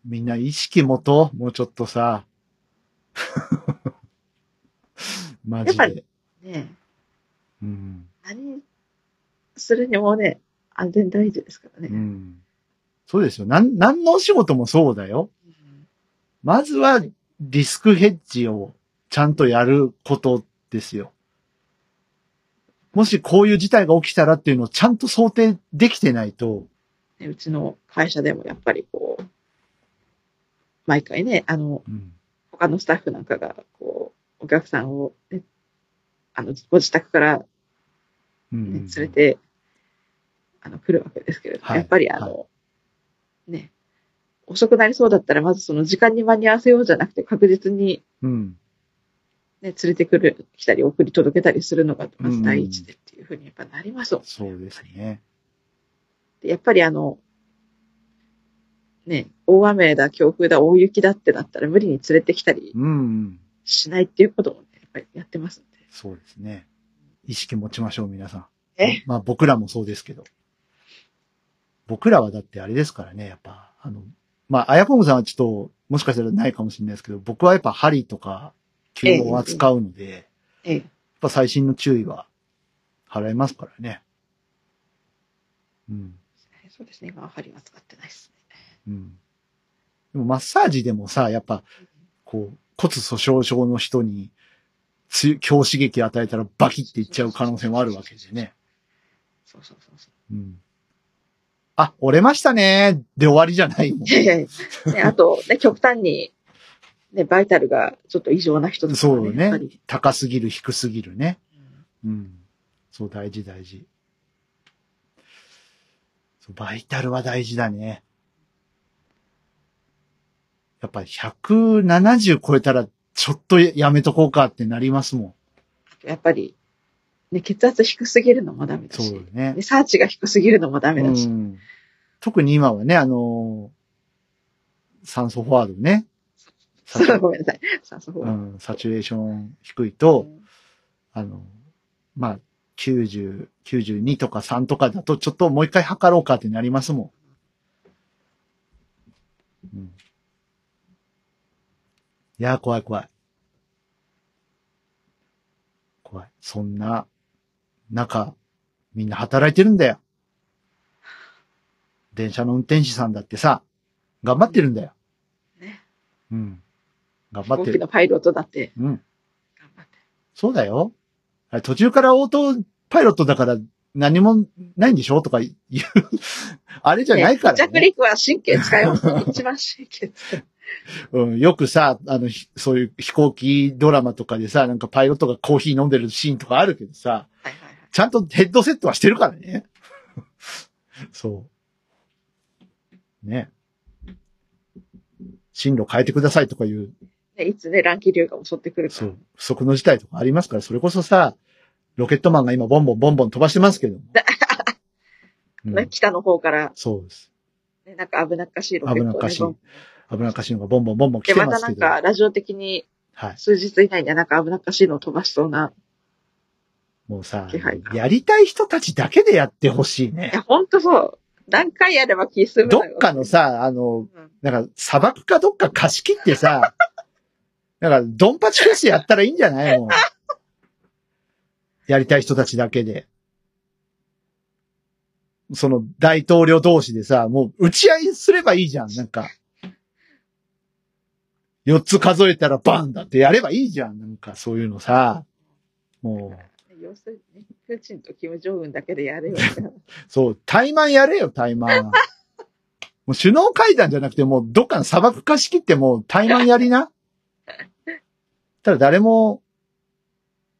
みんな意識もと、もうちょっとさ。<laughs> マジやっぱでり。ね、うん。何するにもね、安全第一ですからね。うん。そうですよ。なん、何のお仕事もそうだよ。まずはリスクヘッジをちゃんとやることですよ。もしこういう事態が起きたらっていうのをちゃんと想定できてないと、ねうちの会社でもやっぱりこう、毎回ね、あの、うん。他のスタッフなんかが、こう、お客さんを、ね、あの、ご自宅から、うんね、連れて、あの、来るわけですけれども、はいやっぱりあの、ね、遅くなりそうだったら、まずその時間に間に合わせようじゃなくて、確実にうん。ね、連れてくる、来たり送り届けたりするのが、まず第一でっていうふうにやっぱなりますもんそうですね。でやっぱりあの、ね、大雨だ、強風だ、大雪だってなったら無理に連れてきたりうん。しないっていうこともね、やっぱりやってますんで。そうですね。意識持ちましょう、皆さん。え？まあ僕らもそうですけど。僕らはだってあれですからね、やっぱ、あの、まあ、あやこむさんはちょっと、もしかしたらないかもしれないですけど、僕はやっぱ針とか、球を扱うので、ええ。やっぱ最新の注意は払いますからね。うん。そうですね、今は針は使ってないですね。うん。でもマッサージでもさ、やっぱ、こう、骨粗鬆症の人に、強刺激与えたらバキっていっちゃう可能性もあるわけでね。そうそうそうそう。うん。あ、折れましたねで終わりじゃないもんい。やいやいやね、あと、ね、極端に、ね、バイタルがちょっと異常な人とかそうはね。高すぎる、低すぎるね。うんうん。そう、大事大事。バイタルは大事だね。やっぱ170超えたら、ちょっとやめとこうかってなりますもやっぱり、ね、血圧低すぎるのもダメん。だしそう、ねで。サーチが低すぎるのもダメだし、うん特に今はね、あのー酸素フォワードね。ごめんなさい。酸素飽和うん、サチュレーション低いと、あの、まあ、90、92とか3とかだと、ちょっともう一回測ろうかってなりますもん。うん。いやー、怖い怖い。怖い。そんな、中、みんな働いてるんだよ。電車の運転手さんだってさ、頑張ってるんだよ。ね。うん。頑張ってる。飛行機のパイロットだって、うん。頑張って。そうだよ。あれ途中からオートパイロットだから何もないんでしょとか言う、<laughs> あれじゃないからね。着陸は神経使います。一番神経使い。<laughs> うん、よくさ、あの、ひそういう飛行機ドラマとかでさ、なんかパイロットがコーヒー飲んでるシーンとかあるけどさ、はいはいはい。ちゃんとヘッドセットはしてるからね。<laughs> そう。ね。進路変えてくださいとかいう、ね、いつね、乱気流が襲ってくるかそう、不測の事態とかありますから、それこそさ、ロケットマンが今ボンボンボンボン飛ばしてますけども。<laughs> うんね、北の方から、そうです。ね、なんか危なっかしいロケットをね危なっかしい危なっかしいのがボンボンボンボン来で、てますけど。またなんか、ラジオ的にはい。数日以内にはなんか危なっかしいのを飛ばしそうな。もうさやりたい人たちだけでやってほしいねい。や、ほんとそう。何回やれば気済むのよどっかの、さ、あの、うんなんか砂漠かどっか貸し切ってさ、<laughs> なんかドンパチフェスやったらいいんじゃないもう。やりたい人たちだけで。その大統領同士でさ、もう打ち合いすればいいじゃん、なんか。四つ数えたらバンだってやればいいじゃん、なんかそういうのさ。もう、要するにね、プーチンとキム・ジョンウンだけでやれよ。<laughs> そう、怠慢やれよ、怠慢。<laughs> もう首脳会談じゃなくて、もうどっかの砂漠貸し切ってもう怠慢やりな。ただ誰も、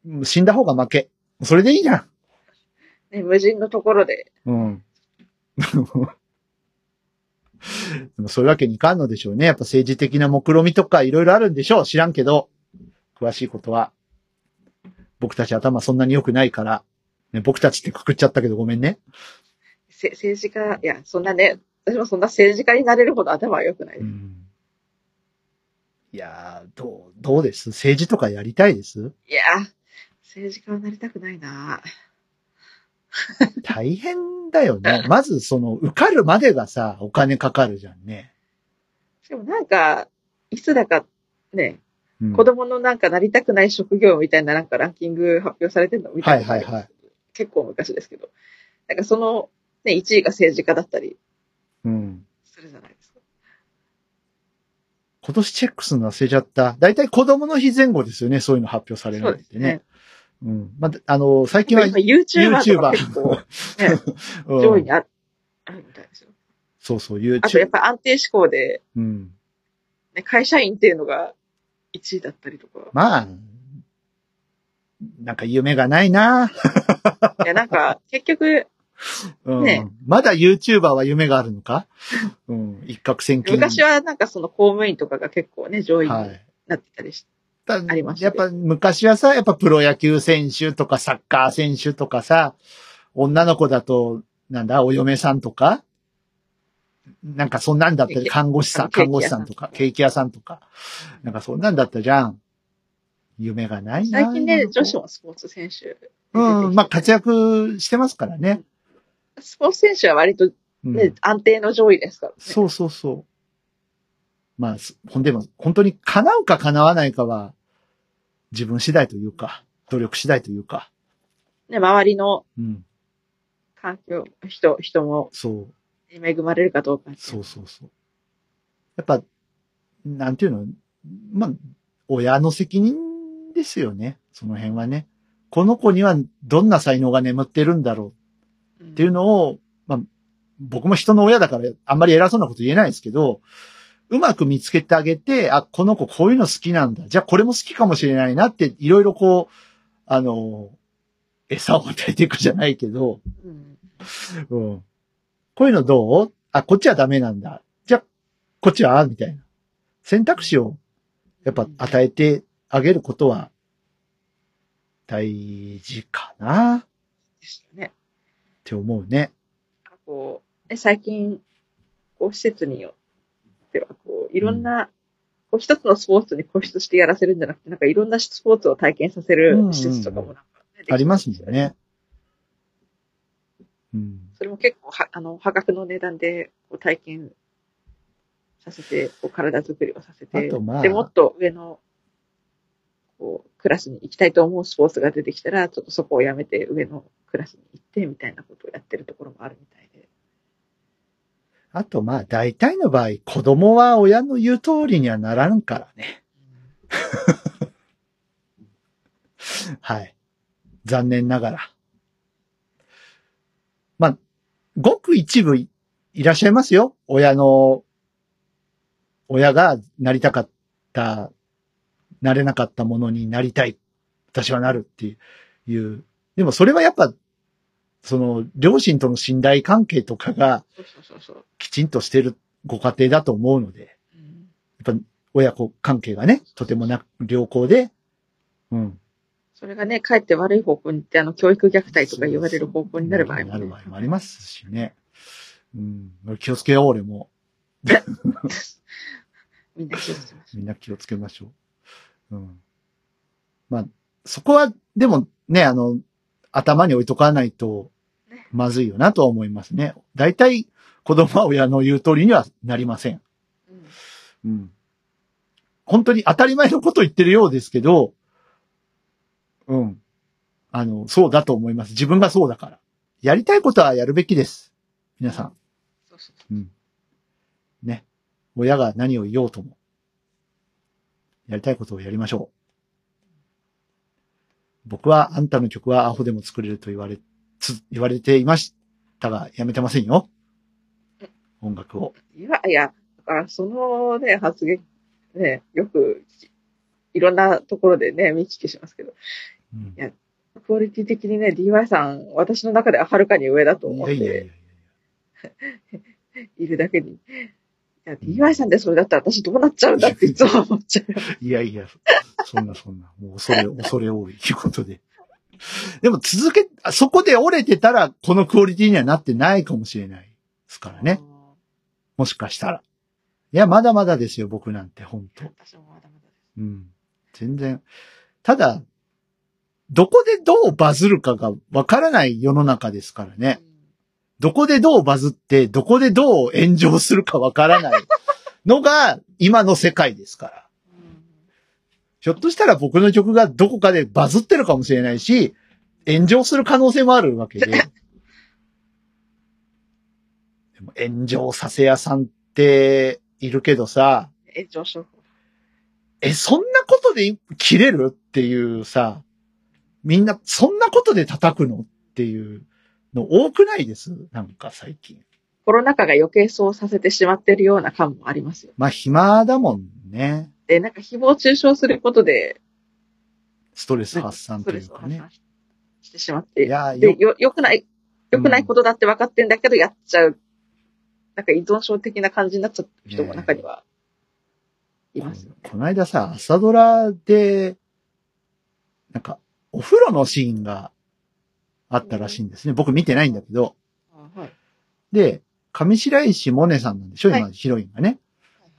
うん死んだ方が負け。それでいいじゃん。ね、無人のところで。うん。でもそういうわけにいかんのでしょうね。やっぱ政治的な目論みとかいろいろあるんでしょう。知らんけど。詳しいことは。僕たち頭そんなに良くないから。ね、僕たちってくくっちゃったけどごめんね。せ政治家、いや、そんなね、私もそんな政治家になれるほど頭は良くない。うんいやー、どう、どうです？政治とかやりたいです？いや、政治家はなりたくないな <laughs> 大変だよね。<laughs> まずその、受かるまでがさ、お金かかるじゃんね。しかもなんか、いつだか、ね、うん子供のなんかなりたくない職業みたいななんかランキング発表されてるのみたいな。はいはいはい。結構昔ですけど。なんかその、ね、1位が政治家だったりうん。するじゃないですか。今年チェックするの忘れちゃった。だいたい子供の日前後ですよね。そういうの発表されるそうのってね。ですね。うん。まあ、あの、最近は、今 YouTuber とか結構、ね、<laughs> うん上位にああるみたいですよ。そうそう、あとやっ。ぱ安定志向で、うん。ね、会社員っていうのが1位だったりとか。まあ、なんか夢がないな。<laughs> いや、なんか、結局、うんねまだ YouTuber は夢があるのか？うん。一攫千金。昔はなんかその公務員とかが結構ね、上位には。ないってたりして。たありましたやっぱ昔はさ、やっぱプロ野球選手とかサッカー選手とかさ、女の子だと、なんだ、お嫁さんとか、なんかそんなんだったり、看護師さん、看護師さんとか、ケーキ屋さんとか、なんかそんなんだったじゃん。夢がないな。最近ね、女子もスポーツ選手。うん、まあ活躍してますからね。スポーツ選手は割とうんね、安定の上位ですからね。そうそうそう。まあ、すほんでも、本当に叶うか叶わないかは、自分次第というか、努力次第というか、ね、周りのうん、環境、人、人もそう、恵まれるかどうか。そうそうそう。やっぱ、なんていうの、まあ、親の責任ですよね、その辺はね。この子にはどんな才能が眠ってるんだろう。うん。っていうのを、まあ、僕も人の親だからあんまり偉そうなこと言えないですけど、うまく見つけてあげて、あ、この子こういうの好きなんだ。じゃあこれも好きかもしれないなって、いろいろこう、あの、餌を与えていくじゃないけど、うんうん。こういうのどう？あ、こっちはダメなんだ。じゃあ、こっちはみたいな。選択肢を、やっぱ与えてあげることは、大事かなっですよね。て思うね。こう、ね、最近、こう、施設によっては、こう、いろんな、こう、一つのスポーツに固執してやらせるんじゃなくて、なんかいろんなスポーツを体験させる施設とかもなんか、ねありますもん。ね。うん。それも結構は、あの、破格の値段で、こう、体験させて、こう、体作りをさせて、あとまあで、もっと上の、こう、クラスに行きたいと思うスポーツが出てきたら、ちょっとそこをやめて上のクラスに行って、みたいなことをやってるところもあるみたいで。あとまあ、大体の場合、子供は親の言う通りにはならんからね。はい。残念ながら。まあ、ごく一部いいらっしゃいますよ。親の親がなりたかった、なれなかったものになりたい。私はなるっていう。でもそれはやっぱ、その、両親との信頼関係とかが。きちんとしてるご家庭だと思うので、うんやっぱ親子関係がね、とてもな、良好で、うん。それがね、かえって悪い方向に行って、あの、教育虐待とか言われる方向になる場合も、なる場合もありますしね。うん。気をつけよう、俺も。<laughs> みんな気をつけましょみんな気をつけましょう。うん。まあ、そこは、でもね、あの、頭に置いとかないとね、まずいよなとは思いますね。大体、子供は親の言う通りにはなりません。う。うんうん。本当に当たり前のこと言ってるようですけど、うん。あの、そうだと思います。自分がそうだから。やりたいことはやるべきです。皆さん。うん。ね。親が何を言おうとも。やりたいことをやりましょう。僕はあんたの曲はアホでも作れると言われ、つ、言われていましたが、やめてませんよ。音楽を。う。いや、いや、だからそのね、発言、ね、よく、いろんなところでね、見聞きしますけど、うん。やクオリティ的にね、DY さん、私の中でははるかに上だと思っいやいやいやいてや <laughs> いるだけに。いや、DY さんでそれだったら私どうなっちゃうんだっていつも思っちゃう。いやいや、そんなそんな、もう恐れ、恐れ多いいうことで。でも続け、あそこで折れてたら、このクオリティにはなってないかもしれないですからね。もしかしたら。いや、まだまだですよ、僕なんて、本当私もまだまだです。うん。全然。ただ、どこでどうバズるかがわからない世の中ですからね。どこでどうバズって、どこでどう炎上するかわからないのが今の世界ですから。うんひょっとしたら僕の曲がどこかでバズってるかもしれないし、炎上する可能性もあるわけで。<laughs> でも炎上させ屋さんっているけどさ、炎上商法。え、そんなことで切れるっていうさ、みんなそんなことで叩くのっていうの多くないです？なんか最近。コロナ禍が余計そうさせてしまってるような感もありますよ。まあ暇だもんね。で、なんか誹謗中傷することで、ストレス発散というかね。スを発散してしまって。いや、でよ、、よ、良くない、良くないことだって分かってんだけど、やっちゃう。なんか依存症的な感じになっちゃった人も中には、いますよね。この間さ、朝ドラで、なんか、お風呂のシーンがあったらしいんですね。僕見てないんだけど。あはい。で、上白石萌音さんなんでしょ？今、はいヒロインがね。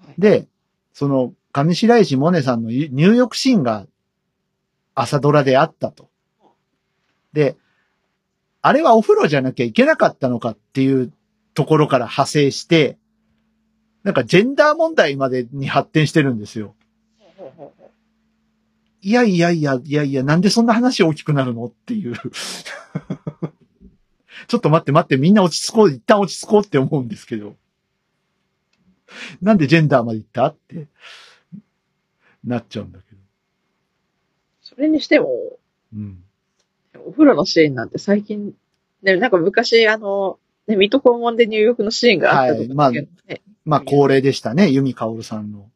はいで、その、上白石萌音さんの入浴シーンが朝ドラであったと。で、あれはお風呂じゃなきゃいけなかったのかっていうところから派生して、なんかジェンダー問題までに発展してるんですよ。いやいやいや、いやいや、なんでそんな話大きくなるのっていう。<laughs> ちょっと待って待って、みんな落ち着こう、一旦落ち着こうって思うんですけど。なんでジェンダーまで行ったって、なっちゃうんだけど。それにしても、うん。お風呂のシーンなんて最近、ね、なんか昔、あの、ね、水戸黄門で入浴のシーンがあったとかっていうのもね、まあ、恒例でしたね、由美かおるさんの。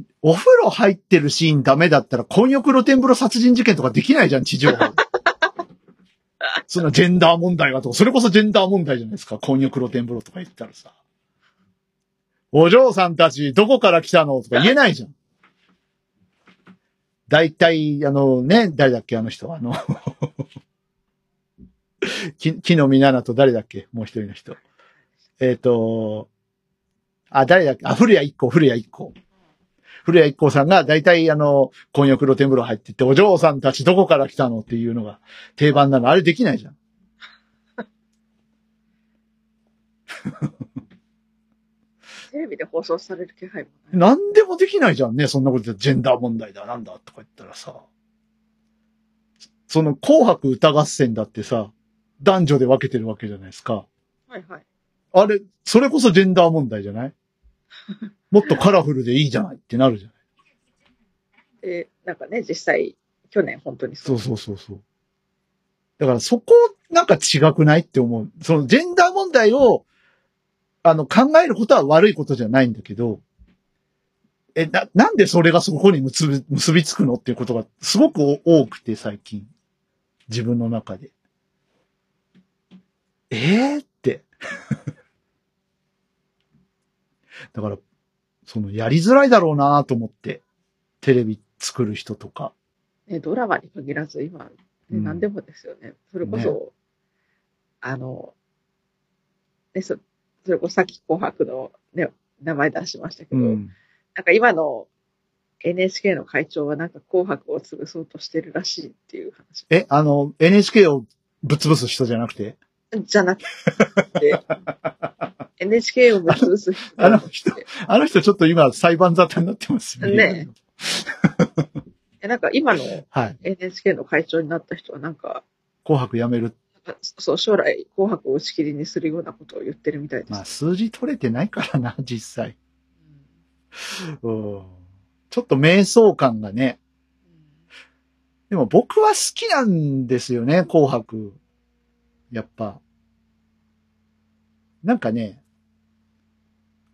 え、お風呂入ってるシーンダメだったら、混浴露天風呂殺人事件とかできないじゃん、地上波で。<laughs> そんなジェンダー問題がとか、それこそジェンダー問題じゃないですか、混浴露天風呂とか言ったらさ。お嬢さんたち、どこから来たの？とか言えないじゃん。大体、あのね、誰だっけ、あの人、あの、<laughs> き木の実奈々と誰だっけ？もう一人の人。えっ、と、あ、誰だっけ？あ、古谷一行、古谷一行。古谷一行さんが大体あの、混浴露天風呂入ってって、お嬢さんたちどこから来たのっていうのが定番なの。あれできないじゃん。<laughs> テレビで放送される気配もない。なんでもできないじゃんね。そんなことでジェンダー問題だ、なんだとか言ったらさ。その紅白歌合戦だってさ、男女で分けてるわけじゃないですか。はいはい。あれ、それこそジェンダー問題じゃない？<laughs> もっとカラフルでいいじゃないってなるじゃないで、なんかね、実際、去年本当にそうそうそうそう。だからそこなんか違くないって思う。そのジェンダー問題を、あの、考えることは悪いことじゃないんだけど、え、な、なんでそれがそこに結び、結びつくのっていうことがすごく多くて最近。自分の中で。えー、って。<laughs> だから、その、やりづらいだろうなと思って。テレビ作る人とか。ね、ドラマに限らず今、ねうん何でもですよね。それこそ、あの、ね、そそれこそさっき紅白のね、名前出しましたけど、うん。なんか今の NHK の会長はなんか紅白を潰そうとしてるらしいっていう話。え、あの、NHK をぶっ潰す人じゃなくて？じゃなくて、<laughs> NHK をぶっ潰す <laughs> 人じゃなくてあの人ちょっっと今裁判沙汰になってますよね。ね <laughs> えなんか今のはい。NHK の会長になった人はなんか、紅白やめる。そう、将来紅白を打ち切りにするようなことを言ってるみたいです。まあ数字取れてないからな、<laughs> 実際。うん。ちょっと迷走感がね。でも僕は好きなんですよね、紅白。やっぱ。なんかね、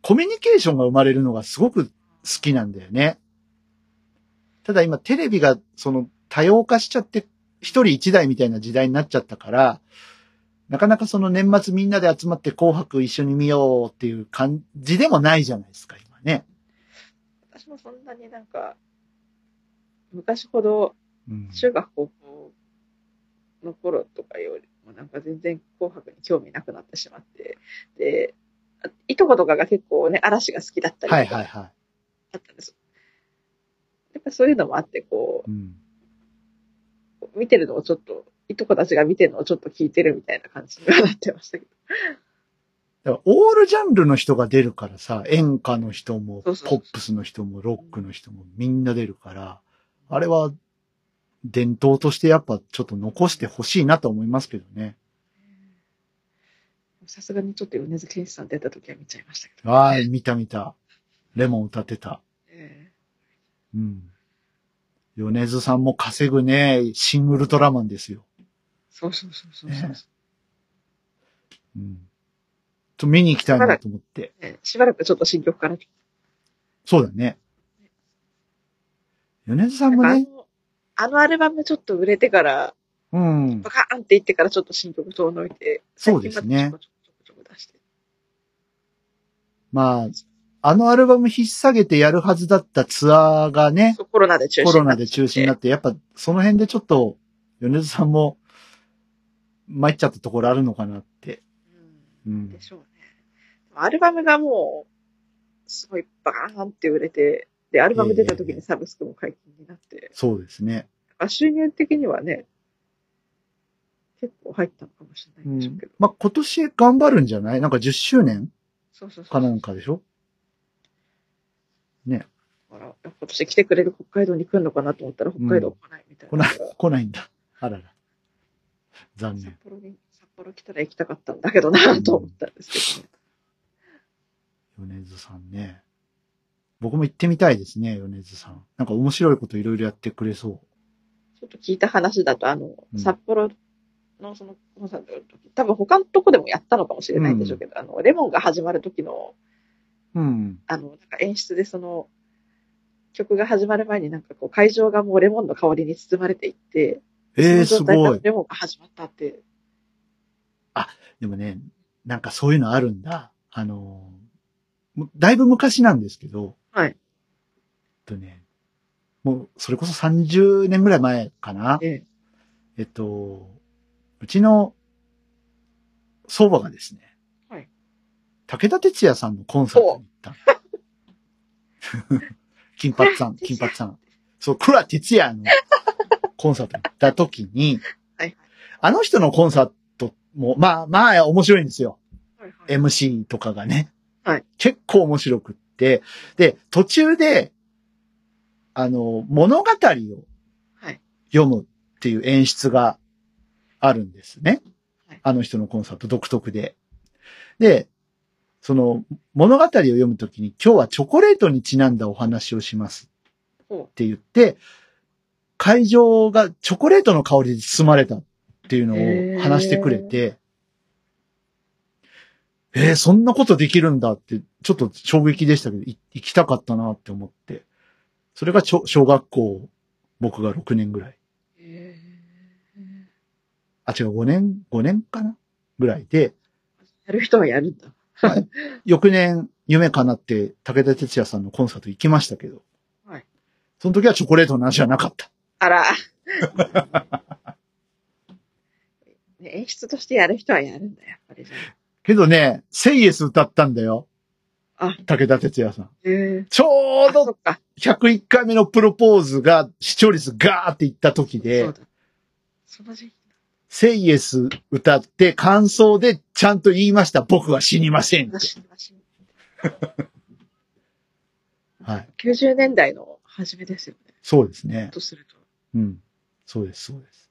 コミュニケーションが生まれるのがすごく好きなんだよね。ただ今テレビがその多様化しちゃって一人一台みたいな時代になっちゃったから、なかなかその年末みんなで集まって紅白一緒に見ようっていう感じでもないじゃないですか、今ね。私もそんなになんか、昔ほどうん中学高校の頃とかよりもなんか全然紅白に興味なくなってしまって、で、あいとことかが結構ね、嵐が好きだったりとかはいはいはい。あったんです。やっぱそういうのもあって、こうん。う、見てるのをちょっと、いとこたちが見てるのをちょっと聞いてるみたいな感じにはなってましたけど。だからオールジャンルの人が出るからさ、演歌の人も、ポップスの人も、ロックの人も、みんな出るから、あれは、伝統としてやっぱちょっと残してほしいなと思いますけどね。さすがにちょっと米津玄師さん出た時は見ちゃいましたけど。ああ、見た見た。レモン歌ってた。えうん。米津さんも稼ぐね、シン・ウルトラマンですよ。えそうそうそうそうそう、ねうん。と見に行きたいなと思って。ねしばらくちょっと新曲から。そうだね。米津さんもね、あの、あのアルバムちょっと売れてから、うんバ。カーンって言ってからちょっと新曲遠のいて、そうですねちょ。まあ、あのアルバム引っ提げてやるはずだったツアーがね、コロナで中止コロナで中止になっって、やっぱその辺でちょっと、米津さんも参っちゃったところあるのかなって。て。ううんんで。しょうね。アルバムがもう、すごいバーンって売れて、で、アルバム出た時にサブスクも解禁になって、そうですね。あ収入的にはね、結構入ったのかもしれうないんでしょうんけど。まあ、今年頑張るんじゃない？なんか10周年？そうそうそう。かなんかでしょ？ね。だから今年来てくれる北海道に来るのかなと思ったら北海道来ないみたいな。来ない、来ないんだ。あらら。残札念。幌に、札幌来たら行きたかったんだけどなと思ったんですけどね。米津さんね。僕も行ってみたいですね、米津さん。なんか面白いこといろいろやってくれそう。ちょっと聞いた話だと、あの、うん札幌のその多分他のとこでもやったのかもしれないんでしょうけど、あの、レモンが始まる時の、うん。あの、なんか演出でその、曲が始まる前になんかこう会場がもうレモンの香りに包まれていって、ええー、すごい。レモンが始まったって、でもね、なんかそういうのあるんだ。あのだいぶ昔なんですけど。はいとね、もう、それこそ30年ぐらい前かな。えええっと、うちの祖母がですね、はい武田鉄矢さんのコンサートに行った。<laughs> 金髪さん、<laughs> 金髪さん。そう、倉哲也のコンサートに行った時に、はいあの人のコンサートも、まあまあ面白いんですよ。はいはい MC とかがね。はい結構面白くって。で、途中で、あの、物語をはい読むっていう演出があるんですね。はいあの人のコンサート独特で。で、その物語を読むときに今日はチョコレートにちなんだお話をしますほって言って、会場がチョコレートの香りで包まれたっていうのを話してくれて、えーそんなことできるんだって、ちょっと衝撃でしたけど、い行きたかったなって思って。それが小学校、僕が6年ぐらい。違う、5年 ?5 年かなぐらいで、やる人はやるんだ。<laughs> 翌年、夢叶って、武田鉄矢さんのコンサート行きましたけど、はい。その時はチョコレートの話はなかった。あら。ね <laughs> 演出としてやる人はやるんだ、やっぱり。けどね、セイエス歌ったんだよ。あ武田鉄矢さん。えちょうどっか。101回目のプロポーズが視聴率ガーっていった時でそう、だ。その時期。セイエス歌って感想でちゃんと言いました。僕は死にませんはい。90年代の初めですよね。そうですね。とすると。うん。そうです、そうです。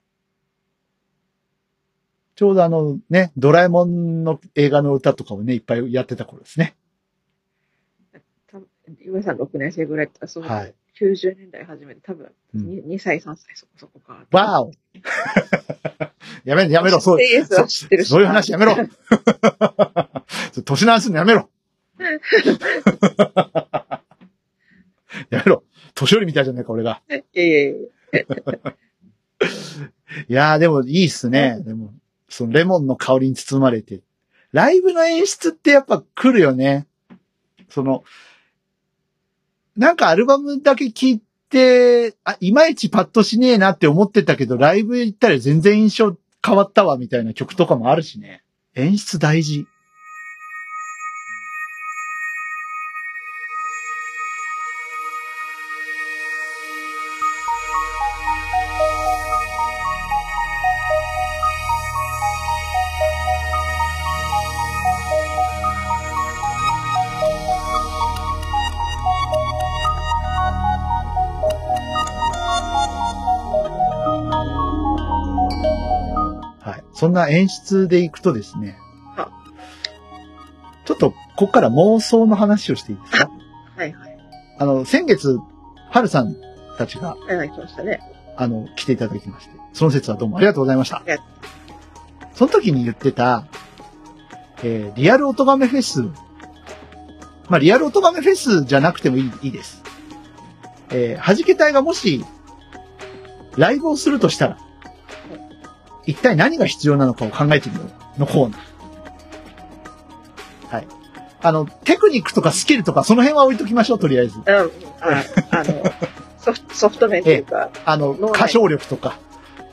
ちょうどあのね、ドラえもんの映画の歌とかをね、いっぱいやってた頃ですね。多分岩井さん6年生ぐらいだったら、そう、はい。90年代初めて多分うん 2, 2歳、3歳そこそこか。わお <laughs> やめろ、やめろ、<laughs> そう、CS は知ってるし。そういう話やめろ <laughs> 年の話すんのやめろやめろ年寄りみたいじゃないか、俺が。いやいやいやいやー、でもいいっすね。でも、そのレモンの香りに包まれて。ライブの演出ってやっぱ来るよね。その、なんかアルバムだけ聴いて、あ、いまいちパッとしねえなって思ってたけど、ライブ行ったら全然印象変わったわみたいな曲とかもあるしね。演出大事。そんな演出で行くとですねあ。ちょっと、こっから妄想の話をしていいですか？はいはい。あの、先月、はるさんたちが、はいはい、来ましたね。あの、来ていただきまして、その説はどうもありがとうございました。その時に言ってた、えーリアルオトガメフェス。まあ、リアルオトガメフェスじゃなくてもいいいいです。えー、はじけ隊がもし、ライブをするとしたら、一体何が必要なのかを考えてみようのコーナー。はい。あの、テクニックとかスキルとかその辺は置いときましょう、とりあえず。うん、ああの、ソフトソフト面というか、あの、脳内歌唱力とか。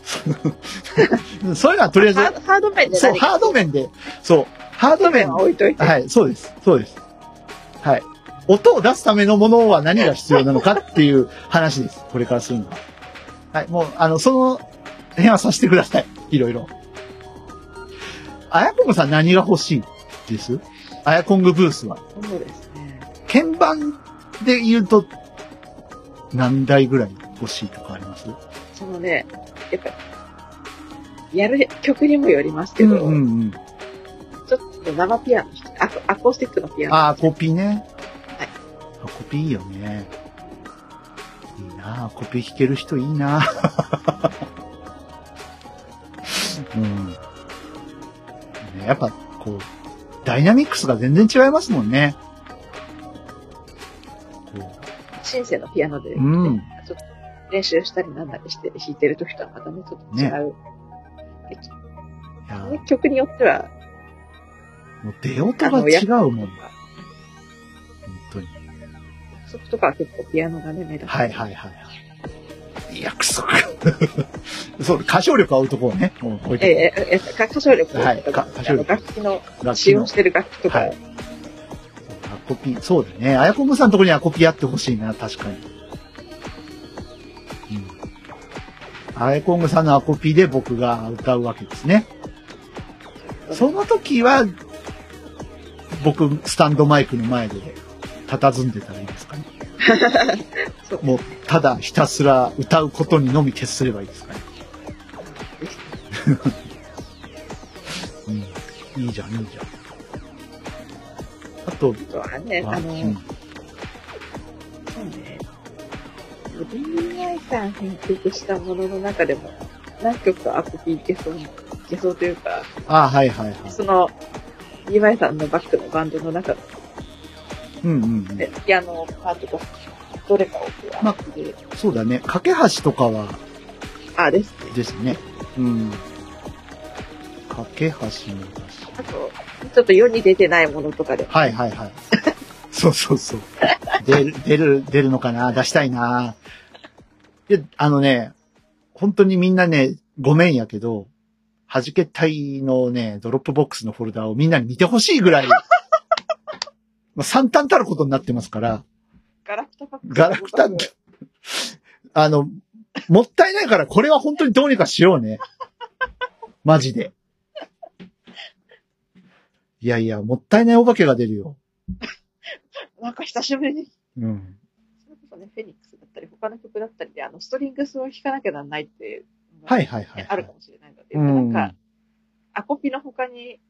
<laughs> そういうのはとりあえずハ、ード面でそう、ハード面で、そう、ハード面は、置いといて。はい、そうです、そうです。はい。音を出すためのものは何が必要なのかっていう話です。これからするのは。はい、もう、あの、その辺はさせてください。いろいろ。あやこむさん何が欲しいです？あやこんぐブースは。そうですね。鍵盤で言うと、何台ぐらい欲しいとかあります？そのね、やっぱ、やる曲にもよりますけど、うんうん。ちょっと生ピアノアコアコースティックのピアノ。ああ、コピーね。はい。あコピーいいよね。いいなあコピー弾ける人いいなあうん。ね、やっぱ、こう、ダイナミックスが全然違いますもんね。こシンセのピアノで、ねうんちょっと練習したりなんだりして弾いてる時とはまたね、ちょっと違う。ね曲によっては、もう出音が違うもんだ。本当に。そことかは結構ピアノがね、目立つ。はいはいはいはい。いや、くそ。そう、歌唱力は置いとこうね。もう置いう。ええええ歌唱力はいか歌唱力楽器の、楽器の使用してる楽器とか、はいアコピー、そうだね。あやこむさんのとこにアコピーあってほしいな、確かに。うん。あやこむさんのアコピーで僕が歌うわけですね。その時は、僕、スタンドマイクの前で佇んでたらいいですかね。<laughs> もう、ただひたすら歌うことにのみ徹すればいいですかね。うん。いいじゃん、いいじゃん。あと、あね、あの、うんそうね、DI さん編曲したものの中でも、何曲かアコピーいけそう、いけそうというか、あはいはいはい。その、DY さんのバックのバンドの中の、うんうんうん。ね、ピアノパートとどれかをこう、まで、そうだね。架け橋とかは、あ、ですね。ですね。うん。架け橋もだし。あと、ちょっと世に出てないものとかで、はいはいはい。<laughs> そうそうそう。出る、<laughs> 出る、出るのかな？出したいな。いや、あのね、本当にみんなね、ごめんやけど、弾け隊のね、 Dropbox のフォルダをみんなに見てほしいぐらい、まあ、惨憺たることになってますから、ガラクタガラクタ、あの、もったいないからこれは本当にどうにかしようね。マジで。いやいや、もったいないお化けが出るよ。なんか久しぶりに、うん。それこそね、フェニックスだったり、他の曲だったりで、あの、ストリングスを弾かなきゃならないってはいはいはい、はい。あるかもしれないので、うんなんか、アコピの他に、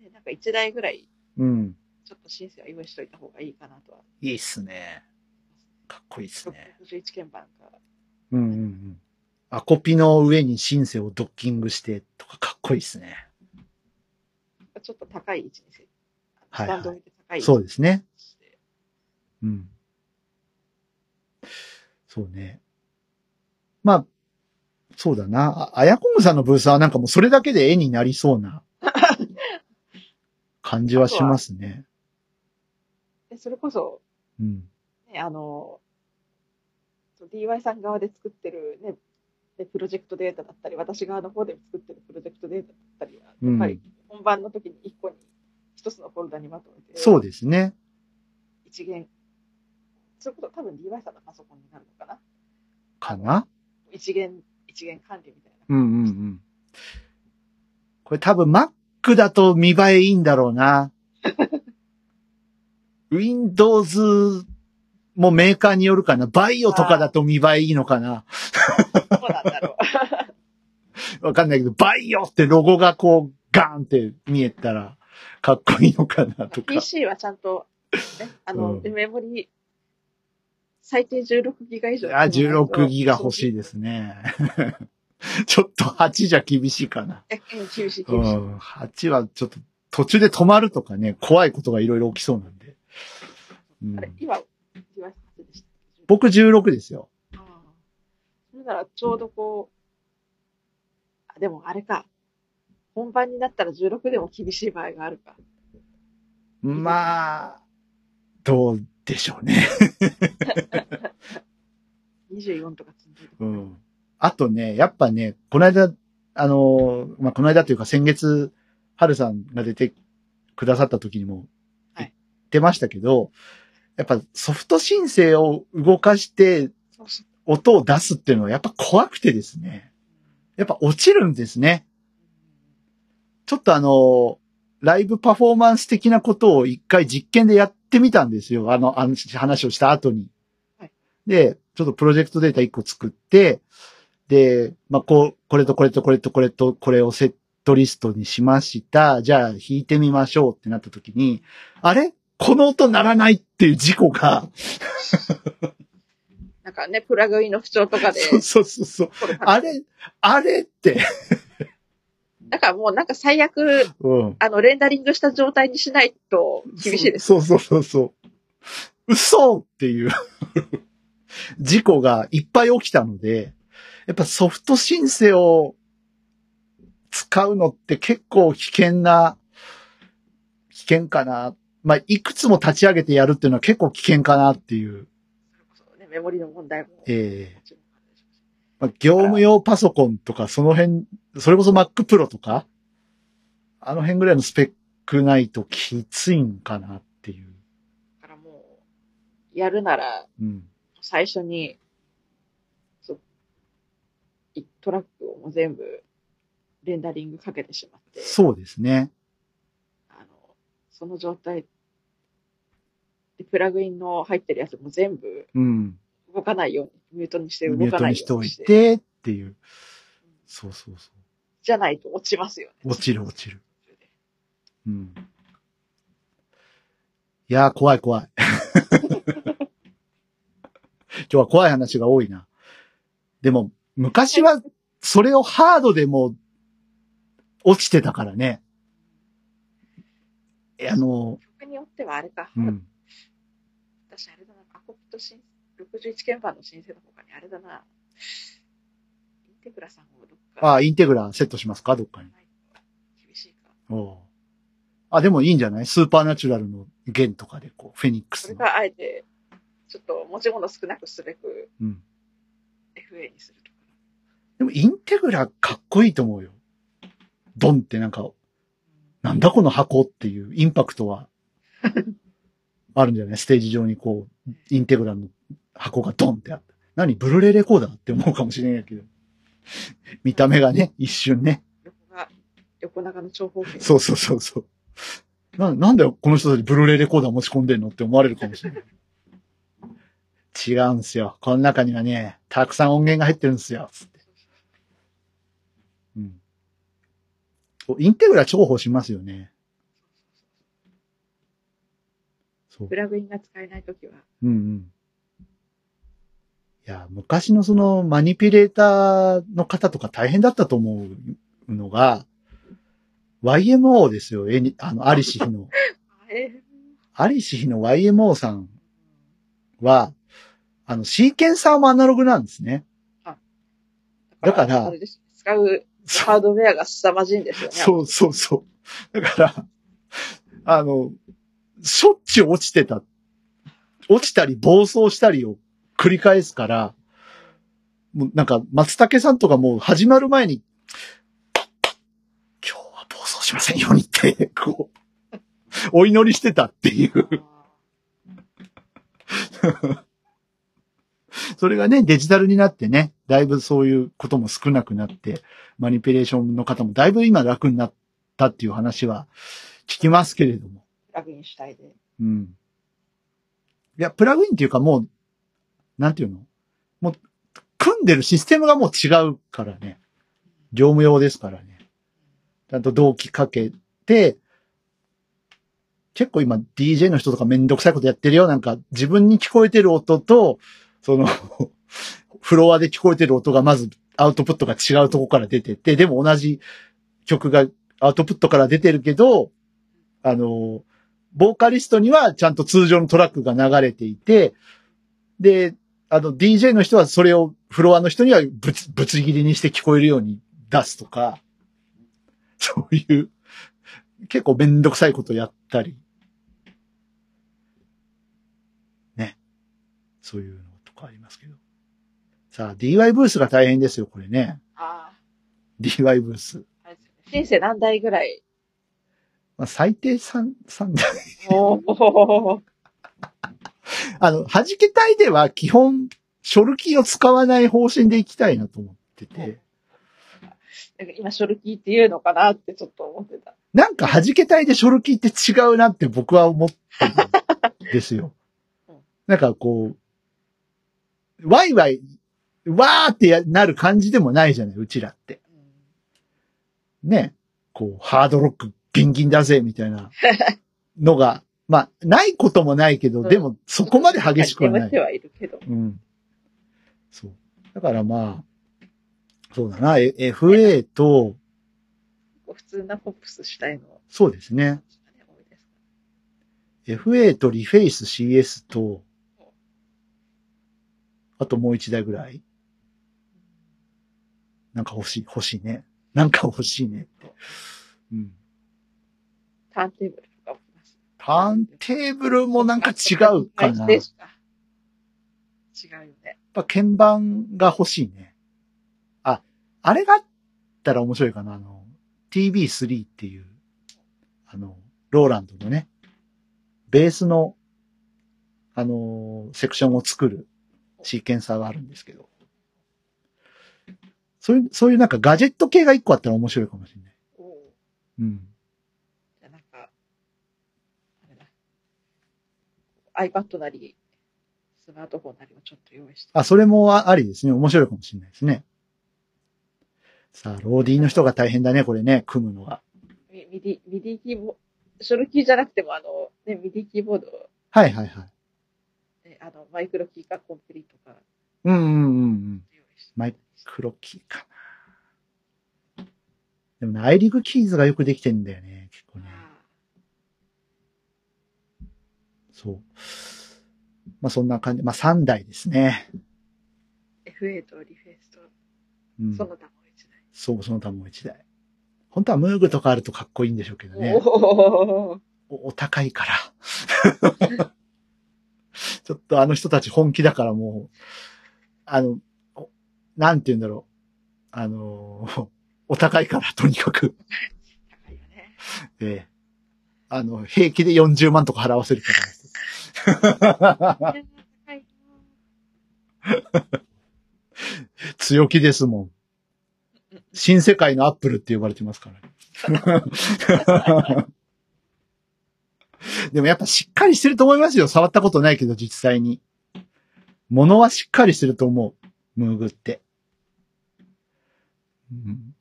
ね、なんか1台ぐらい、うん。ちょっとシンセは用意しといた方がいいかなとは。いいっすね。かっこいいっすね。61鍵盤か。うんうんうん。アコピの上にシンセをドッキングしてとかかっこいいっすね。ちょっと高い位置にせ、はいはいスタンド置いて高い位置そうですね。うん。そうね。まあ、そうだな。ああやこむさんのブースはなんかもうそれだけで絵になりそうな感じはしますね。で、それこそ、うん。ね、あの、DY さん側で作ってるね、でプロジェクトデータだったり、私側の方で作ってるプロジェクトデータだったりは、うんやっぱり本番の時に一個に、一つのフォルダにまとめて、そうですね。一元、そういうこと多分 DY さんのパソコンになるのかな？かな？一元、一元管理みたいな。うんうんうん。これ多分 Mac だと見栄えいいんだろうな。<laughs> Windows もメーカーによるかな。バイオとかだと見栄えいいのかな。そうなんだろう。<laughs> わかんないけど、バイオってロゴがこうガーンって見えたらかっこいいのかなとか。PC はちゃんと、ね、あの、うんメモリ、最低16ギガ以上。あ、16ギガ欲しいですね。<laughs> ちょっと8じゃ厳しいかな。え、うん厳しい、う厳しい。ん。8はちょっと途中で止まるとかね、怖いことがいろいろ起きそうなんで。うんあれ、今、た僕16ですよ。ああ。それならちょうどこう、あ、でもあれか。本番になったら16でも厳しい場合があるか。まあ、どうでしょうね。24とか積んでる。うん。あとね、やっぱね、この間、あの、まあ、この間というか先月、春さんが出てくださった時にもはい言ってましたけど、やっぱソフト申請を動かして。音を出すっていうのはやっぱ怖くてですね。やっぱ落ちるんですね。ちょっとあの、ライブパフォーマンス的なことを一回実験でやってみたんですよ。あの、あの話をした後に。はいで、ちょっとプロジェクトデータ一個作って、で、まあ、こう、これとこれとこれとこれとこれをセットリストにしました。じゃあ弾いてみましょうってなった時に、あれ？この音鳴らないっていう事故が、<laughs> なんかね、プラグインの不調とかで。そうそうそうそう。あれ、あれって、<laughs> だからもうなんか最悪、うん。あの、レンダリングした状態にしないと厳しいです。そうそうそうそう。嘘っていう事故がいっぱい起きたので、やっぱソフト申請を使うのって結構危険な、危険かな。まあ、いくつも立ち上げてやるっていうのは結構危険かなっていう。そうね、メモリの問題も。ええもちろんあるでしょうしまあ、業務用パソコンとかその辺、それこそ Mac Pro とか、あの辺ぐらいのスペックないときついんかなっていう。だからもう、やるなら、うん。最初に、そう、いトラックをもう全部、レンダリングかけてしまって、そうですね。あの、その状態で、プラグインの入ってるやつも全部うん。動かないように、ミュートにして動ミューかないトにしておいようにして、てっていう。そうそうそじゃないと落ちますよね。う。落ちる落ちる。うん。いやー、怖い怖い。<laughs> 今日は怖い話が多いな。でも、昔は、それをハードでも落ちてたからね。えあの、曲によってはあれか。うん。私あれだな、アコピット新61鍵盤の申請の他にあれだな、インテグラさんをどっか。ああ、インテグラセットしますかどっかに。厳しいか。おうあ、でもいいんじゃない？スーパーナチュラルの弦とかで、こう、フェニックスの。それがあえて、ちょっと持ち物少なくすべくうん。FA にするとか。でも、インテグラかっこいいと思うよ。ドンってなんか、なんだこの箱っていうインパクトは、<laughs> あるんじゃない？ステージ上にこう、インテグラの箱がドンってあって。何ブルーレイレコーダーって思うかもしれないけど。見た目がね、一瞬ね。横が、横長の長方形。そうそうそうそう。な、なんだよ、この人たちブルーレイレコーダー持ち込んでんのって思われるかもしれない。違うんすよ。この中にはね、たくさん音源が入ってるんですよ。つってうん。インテグラ重宝しますよね。そうプ。ラグインが使えないときは、うんうん。いや、昔のそのマニピュレーターの方とか大変だったと思うのが、YMO ですよ。えにあの、アリシヒの。え <laughs> アリシヒの YMO さんは、あの、シーケンサーもアナログなんですね。だからあれです。使うそハードウェアが凄まじいんですよね。そうそうそう。だから、あの、しょっちゅう落ちてた。落ちたり暴走したりを繰り返すから、もうなんか松竹さんとかもう始まる前に、今日は暴走しませんようにって、こう、お祈りしてたっていう。それがね、デジタルになってね、だいぶそういうことも少なくなって、マニピュレーションの方もだいぶ今楽になったっていう話は聞きますけれども。プラグイン主体で。うん。いや、プラグインっていうかもう、なんていうの？もう、組んでるシステムがもう違うからね。業務用ですからね。ちゃんと同期かけて、結構今 DJ の人とかめんどくさいことやってるよ。なんか自分に聞こえてる音と、その、フロアで聞こえてる音がまずアウトプットが違うとこから出てて、でも同じ曲がアウトプットから出てるけど、あの、ボーカリストにはちゃんと通常のトラックが流れていて、で、あの、DJ の人はそれをフロアの人にはぶつ、ぶつ切りにして聞こえるように出すとか、<laughs> そういう、結構めんどくさいことやったり、ね。そういうのとかありますけど。さあ、DY ブースが大変ですよ、これね。あ DY ブース。あ、あれですよね。シンセ何台ぐらいまあ、最低3、3台。<laughs> あの、弾けたいでは基本、ショルキーを使わない方針でいきたいなと思ってて。なんか今、ショルキーって言うのかなってちょっと思ってた。なんか弾けたいでショルキーって違うなって僕は思ってるんですよ <laughs> うん。なんかこう、ワイワイ、わーってやなる感じでもないじゃない、うちらって。ね。こう、ハードロックギンギンだぜ、みたいな <laughs> のが、まあ、ないこともないけど、うんでもそこまで激しくはない。はいるけど。うん。そう。だからまあ、そうだな、え FA と、普通なポップス主体の。そうですね。FA とリフェイス CS と、あともう一台ぐらいなんか欲しい、欲しいね。なんか欲しいねって。うん。ターンテーブルとか。ターンテーブルもなんか違うかな。違うよね。ぱ鍵盤が欲しいね。あ、あれがあったら面白いかな。あの、TB3 っていう、あの、ローランドのね、ベースの、あの、セクションを作るシーケンサーがあるんですけど。そういう、そういうなんかガジェット系が一個あったら面白いかもしれない。うん。じゃあなんか、あれだ。iPad なり、スマートフォンなりをちょっと用意して。あ、それもあありですね。面白いかもしれないですね。さあ、ローディーの人が大変だね、これね、組むのが。ミ MIDI、MIDI キーボード、ショルキーじゃなくてもあの、ね、 MIDI キーボード、はいはいはい。ね、あの、 microKEY かコンプリートかうんうんうんうん。 microKEY かな。でもね、 iRig Keys がよくできてんだよね、結構ね。あそう。まあそんな感じ。まあ3台ですね。FA とリフェイスと、うん。その他もう一台。そう、その他もう1台。本当はムーグとかあるとかっこいいんでしょうけどね。おーおお高いから。<laughs> ちょっとあの人たち本気だからもう、あの、おなんて言うんだろう。あのー、<laughs> お高いから、とにかく。<laughs> 高いよね。ええあの、平気で40万とか払わせるから。<laughs> 強気ですもん。新世界のアップルって呼ばれてますから。<laughs> でもやっぱしっかりしてると思いますよ。触ったことないけど、実際に。物はしっかりしてると思う。ムーグって。うん、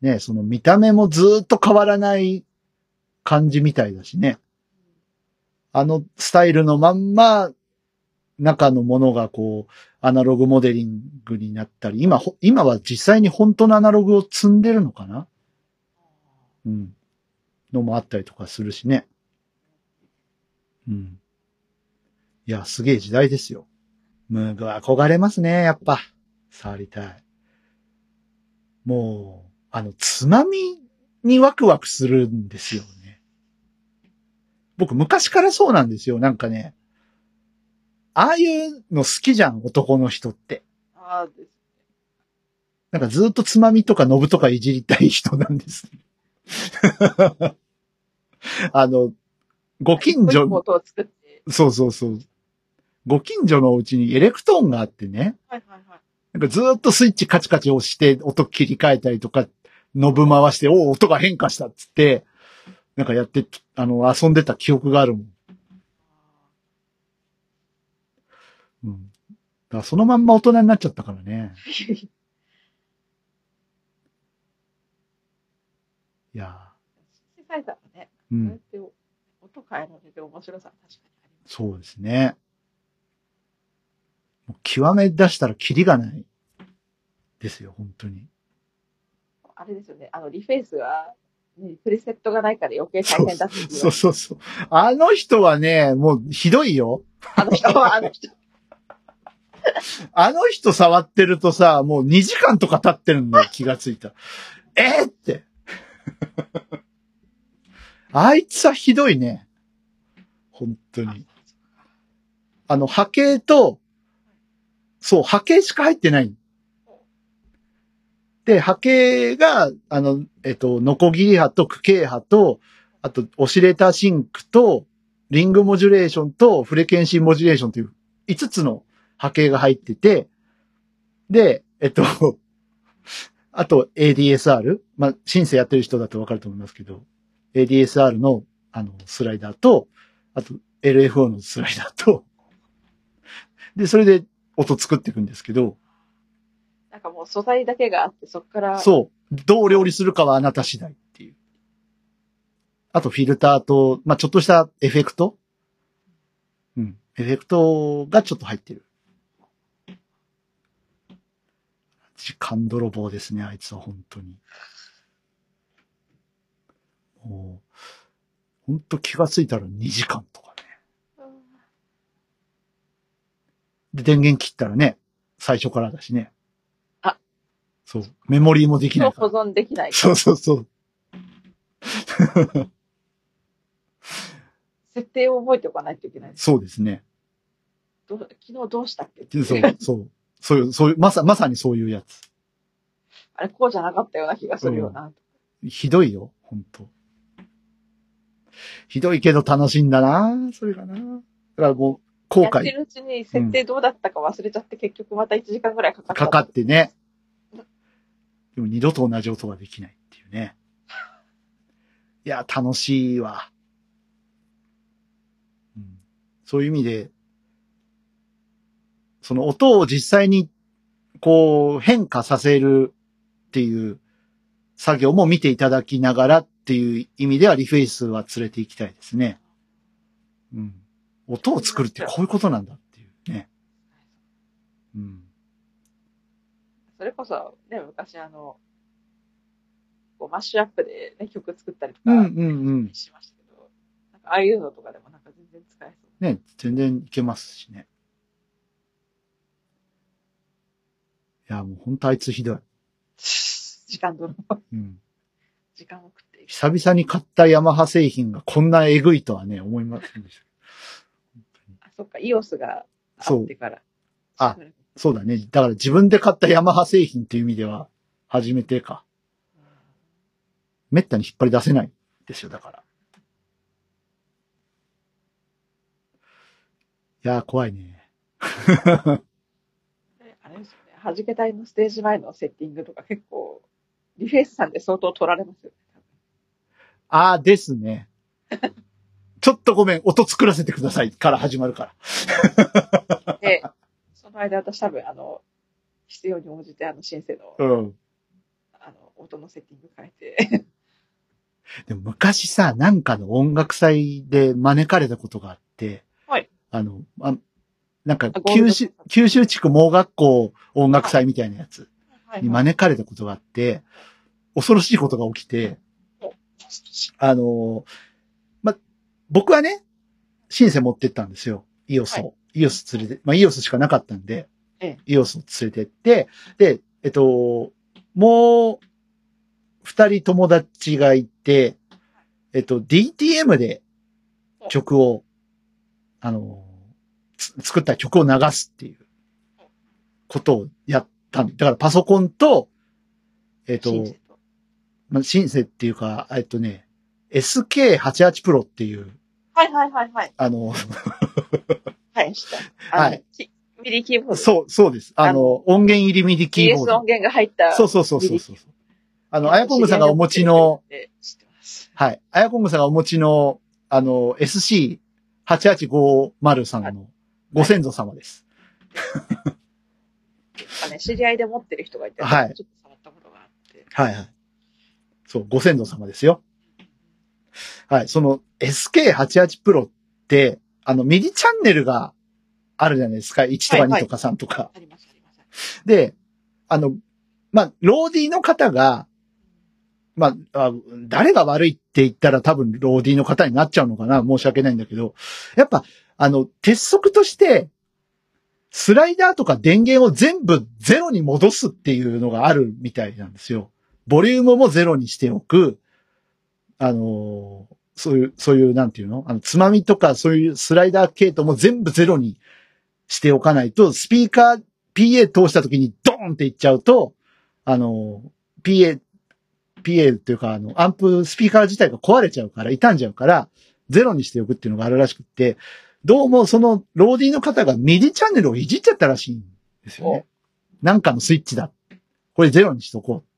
ねその見た目もずっと変わらない感じみたいだしね。あのスタイルのまんま、中のものがこう、アナログモデリングになったり、今、今は実際に本当のアナログを積んでるのかな？うん。のもあったりとかするしね。うん。いや、すげえ時代ですよ。ムーグ憧れますね、やっぱ。触りたい。もう、あの、つまみにワクワクするんですよ。僕、昔からそうなんですよ。なんかね、ああいうの好きじゃん、男の人って。ああです。なんかずっとつまみとかノブとかいじりたい人なんです。<laughs> あの、ご近所。そうそうそう。ご近所のお家にエレクトーンがあってね、はいはいはい。なんかずーっとスイッチカチカチ押して音切り替えたりとか、ノブ回して、おお、音が変化したっつって、なんかやって、あの、遊んでた記憶があるもん。うん。だからそのまんま大人になっちゃったからね。<laughs> いやーはね、ー、う。こうんやって音変えられる面白さは確かにあります。そうですね。もう極め出したらキリがない。ですよ、本当に。あれですよね、あの、リフェイスは、ね、プレセットがないから余計大変だっ。そうそうそう。あの人はね、もうひどいよ。あの人は、あの人。<laughs> あの人触ってるとさ、もう2時間とか経ってるんだよ、気がついた。<laughs> えーって。あいつはひどいね。本当に。あの、波形と、そう、波形しか入ってない。で、波形が、あの、えっと、ノコギリ波と区形波と、あと、オシレーターシンクと、リングモジュレーションと、フレケンシーモジュレーションという5つの波形が入ってて、で、えっと、<laughs> あと ADSR、まあ、シンセやってる人だとわかると思いますけど、ADSR の、あの、スライダーと、あと LFO のスライダーと、で、それで音作っていくんですけど、かもう素材だけがあって、そこから、そう、どう料理するかはあなた次第っていう。あとフィルターと、まあ、ちょっとしたエフェクトうん。エフェクトがちょっと入ってる。時間泥棒ですね、あいつは本当に。もう、本当気がついたら2時間とかね。うんで、電源切ったらね、最初からだしね。あそう。メモリーもできない保。存できない。そうそうそう。<laughs> 設定を覚えておかないといけない。そうですね。どう昨日どうしたっけそう、そう。そういう、そういう、まさ、まさにそういうやつ。あれ、こうじゃなかったような気がするよな。ひどいよ、本当ひどいけど楽しいんだなそれがなだからもう、後やって悔るうちに設定どうだったか忘れちゃって、結局また1時間ぐらいかかった。かかってね。でも二度と同じ音ができないっていうね。いや、楽しいわ。うん、そういう意味で、その音を実際にこう変化させるっていう作業も見ていただきながらっていう意味ではリフェイスは連れて行きたいですね。うん。音を作るってこういうことなんだっていうね。うん。それこそ、ね、昔あの、こうマッシュアップでね、曲作ったりとかうんうんうん。しましたけど、なんかああいうのとかでもなんか全然使えそう。ね、全然いけますしね。いや、もう本当あいつひどい。<laughs> 時間どの、うん。時間を食っていく。久々に買ったヤマハ製品がこんなえぐいとはね、思いませんでした。あ、そっか、イオスがあそうってから。あしばらくそうだね。だから自分で買ったヤマハ製品っていう意味では、初めてか。めったに引っ張り出せないですよ、だから。いやー、怖いね。ね <laughs> あれですよね。弾け隊のステージ前のセッティングとか結構、リフェイスさんで相当取られますよね。あーですね。ちょっとごめん、音作らせてくださいから始まるから。<laughs> の間私多分、あの、必要に応じてあのシンセの、うん。あの、音のセッティング変えて、<laughs> でも昔さ、なんかの音楽祭で招かれたことがあって、はい。あの、あなんかあゴールド九州、九州地区盲学校音楽祭みたいなやつはいに招かれたことがあって、恐ろしいことが起きて、あの、ま、僕はね、シンセ持ってったんですよ。イオスを。はイオス連れて、まあ、イオスしかなかったんで、ええイオスを連れてって、で、えっと、もう、二人友達がいて、えっと、DTM で曲を、あの、つ作った曲を流すっていうことをやったんだからパソコンと、えっと。まあ、シンセっていうか、えっとね、SK88 Pro っていう、はいはいはいはい。あの、はい、した。はいきミディキーボード。そう、そうです。あの、音源入りミディキーボード音。源が入った。そうそうそうそうそう。ああの、あやこんぐさんがお持ちの、。はい。あやこんぐさんがお持ちの、あの、SC8850 さんのご先祖様です。あね、知り合いで持ってる人がいて、はいちょっと触ったことがあって。はいはい。そう、ご先祖様ですよ。はい。その SK88 Pro って、あの、ミディチャンネルがあるじゃないですか。1とかはいはい2とか3とか。ありますあります。で、あの、まあ、ローディーの方が、まあ、あ誰が悪いって言ったら多分ローディーの方になっちゃうのかな申し訳ないんだけど、やっぱ、あの、鉄則として、スライダーとか電源を全部ゼロに戻すっていうのがあるみたいなんですよ。ボリュームもゼロにしておく。あのーそういう、そういう、なんていうの？あの、つまみとかそういうスライダー系統も全部ゼロにしておかないと、スピーカー、PA 通した時にドーンっていっちゃうと、あの、PA、PA っていうか、あの、アンプ、スピーカー自体が壊れちゃうから、傷んじゃうから、ゼロにしておくっていうのがあるらしくって、どうもその、ローディーの方がミディチャンネルをいじっちゃったらしいんですよね。なんかのスイッチだ。これゼロにしとこう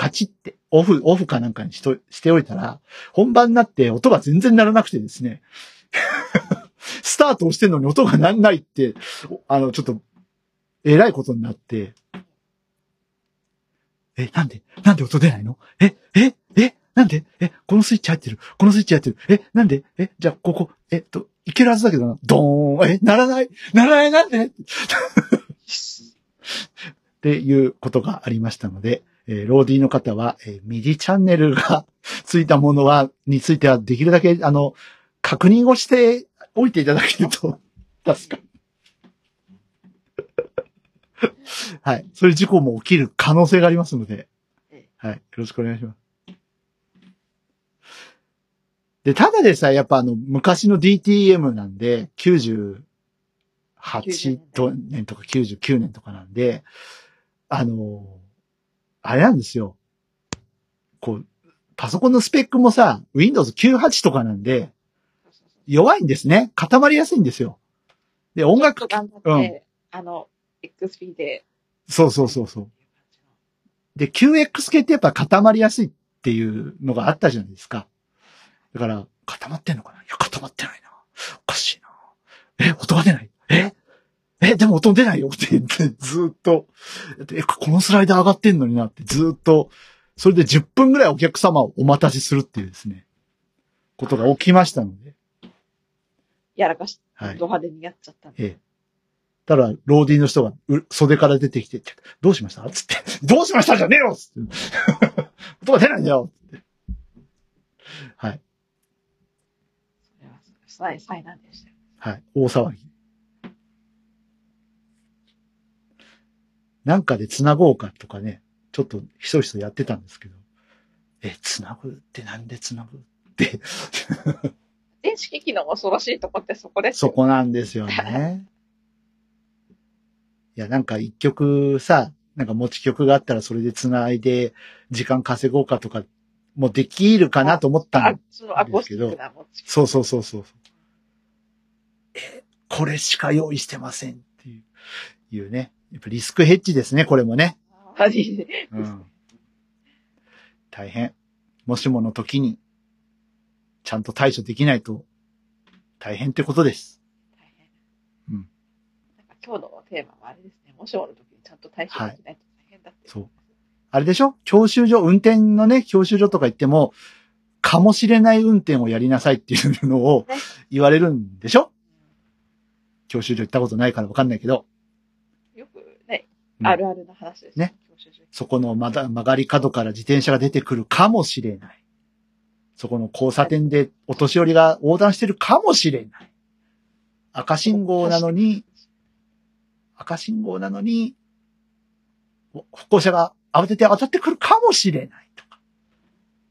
カチって、オフ、オフかなんかにしと、しておいたら、本番になって音が全然鳴らなくてですね、<laughs> スタートをしてんのに音が鳴んないって、あの、ちょっと、えらいことになって、え、なんでなんで音出ないの？え、え、え、なんで？え、このスイッチ入ってる。このスイッチ入ってる。え、なんで？え、じゃあ、ここ、えっと、いけるはずだけどな。ドーン。え、鳴らない？鳴らないなんで？っていうことがありましたので、えーローディーの方は、えーミディチャンネルが <laughs> ついたものは、についてはできるだけ、あの、確認をしておいていただけると、<laughs> 助かる。<laughs> はい。そういう事故も起きる可能性がありますので、はい。よろしくお願いします。で、ただでさえ、やっぱあの、昔の DTM なんで、98 90と年とか99年とかなんで、あの、あれなんですよ。こう、パソコンのスペックもさ、Windows 98とかなんで、弱いんですね。固まりやすいんですよ。で、音楽、頑張って、あの、XP で。そうそうそうそう。で、QX 系ってやっぱ固まりやすいっていうのがあったじゃないですか。だから、固まってんのかな？いや、固まってないな。おかしいな。え、音が出ない？え？え、でも音出ないよって言って、ずーっと、え、このスライダー上がってんのになって、ずーっと、それで10分ぐらいお客様をお待たせするっていうですね、ことが起きましたので、やらかし、はいド派手にやっちゃったんで。ええ。ただ、ローディーの人がう袖から出てきて、どうしました？つって、<laughs> どうしましたじゃねえよつって。<laughs> 音が出ないんだよつって。はい。それは災災難でしたよ。はい。大騒ぎ。なんかで繋ごうかとかね、ちょっとひそひそやってたんですけど、え、繋ぐってなんで繋ぐって、電子機器の恐ろしいとこってそこですよ。そこなんですよね。<laughs> いや、なんか一曲さ、なんか持ち曲があったらそれで繋いで時間稼ごうかとか、もできるかなと思ったあの。そのアコースティックな持ちそうそうそうそう。え、これしか用意してませんっていう、いうね。やっぱリスクヘッジですね、これもね。あいいねうん。大変。もしもの時に、ちゃんと対処できないと、大変ってことです。大変。うんなんか今日のテーマはあれですね。もしもの時にちゃんと対処できないと大変だっていそう。あれでしょ？教習所、運転のね、教習所とか行っても、かもしれない運転をやりなさいっていうのをね言われるんでしょ？教習所行ったことないからわかんないけど、あるあるな話ですね。そこのまだ曲がり角から自転車が出てくるかもしれない。そこの交差点でお年寄りが横断してるかもしれない。赤信号なのに、赤信号なのに、お歩行者が慌てて渡ってくるかもしれないとか。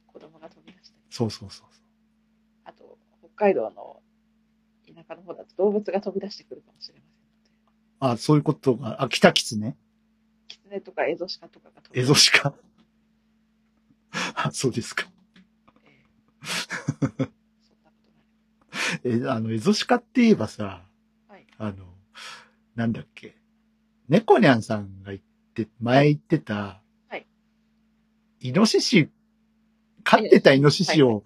子供が飛び出したり。そうそうそうそう。あと、北海道の田舎の方だと動物が飛び出してくるかもしれません。あ、そういうことが、あ、北キツネキツネとかエゾシカとかがエゾシカ？あ、<laughs> そうですか。え、あの、エゾシカって言えばさ、はい。あの、なんだっけ？猫ニャンさんが言って、前言ってた、はい。イノシシ、飼ってたイノシシを、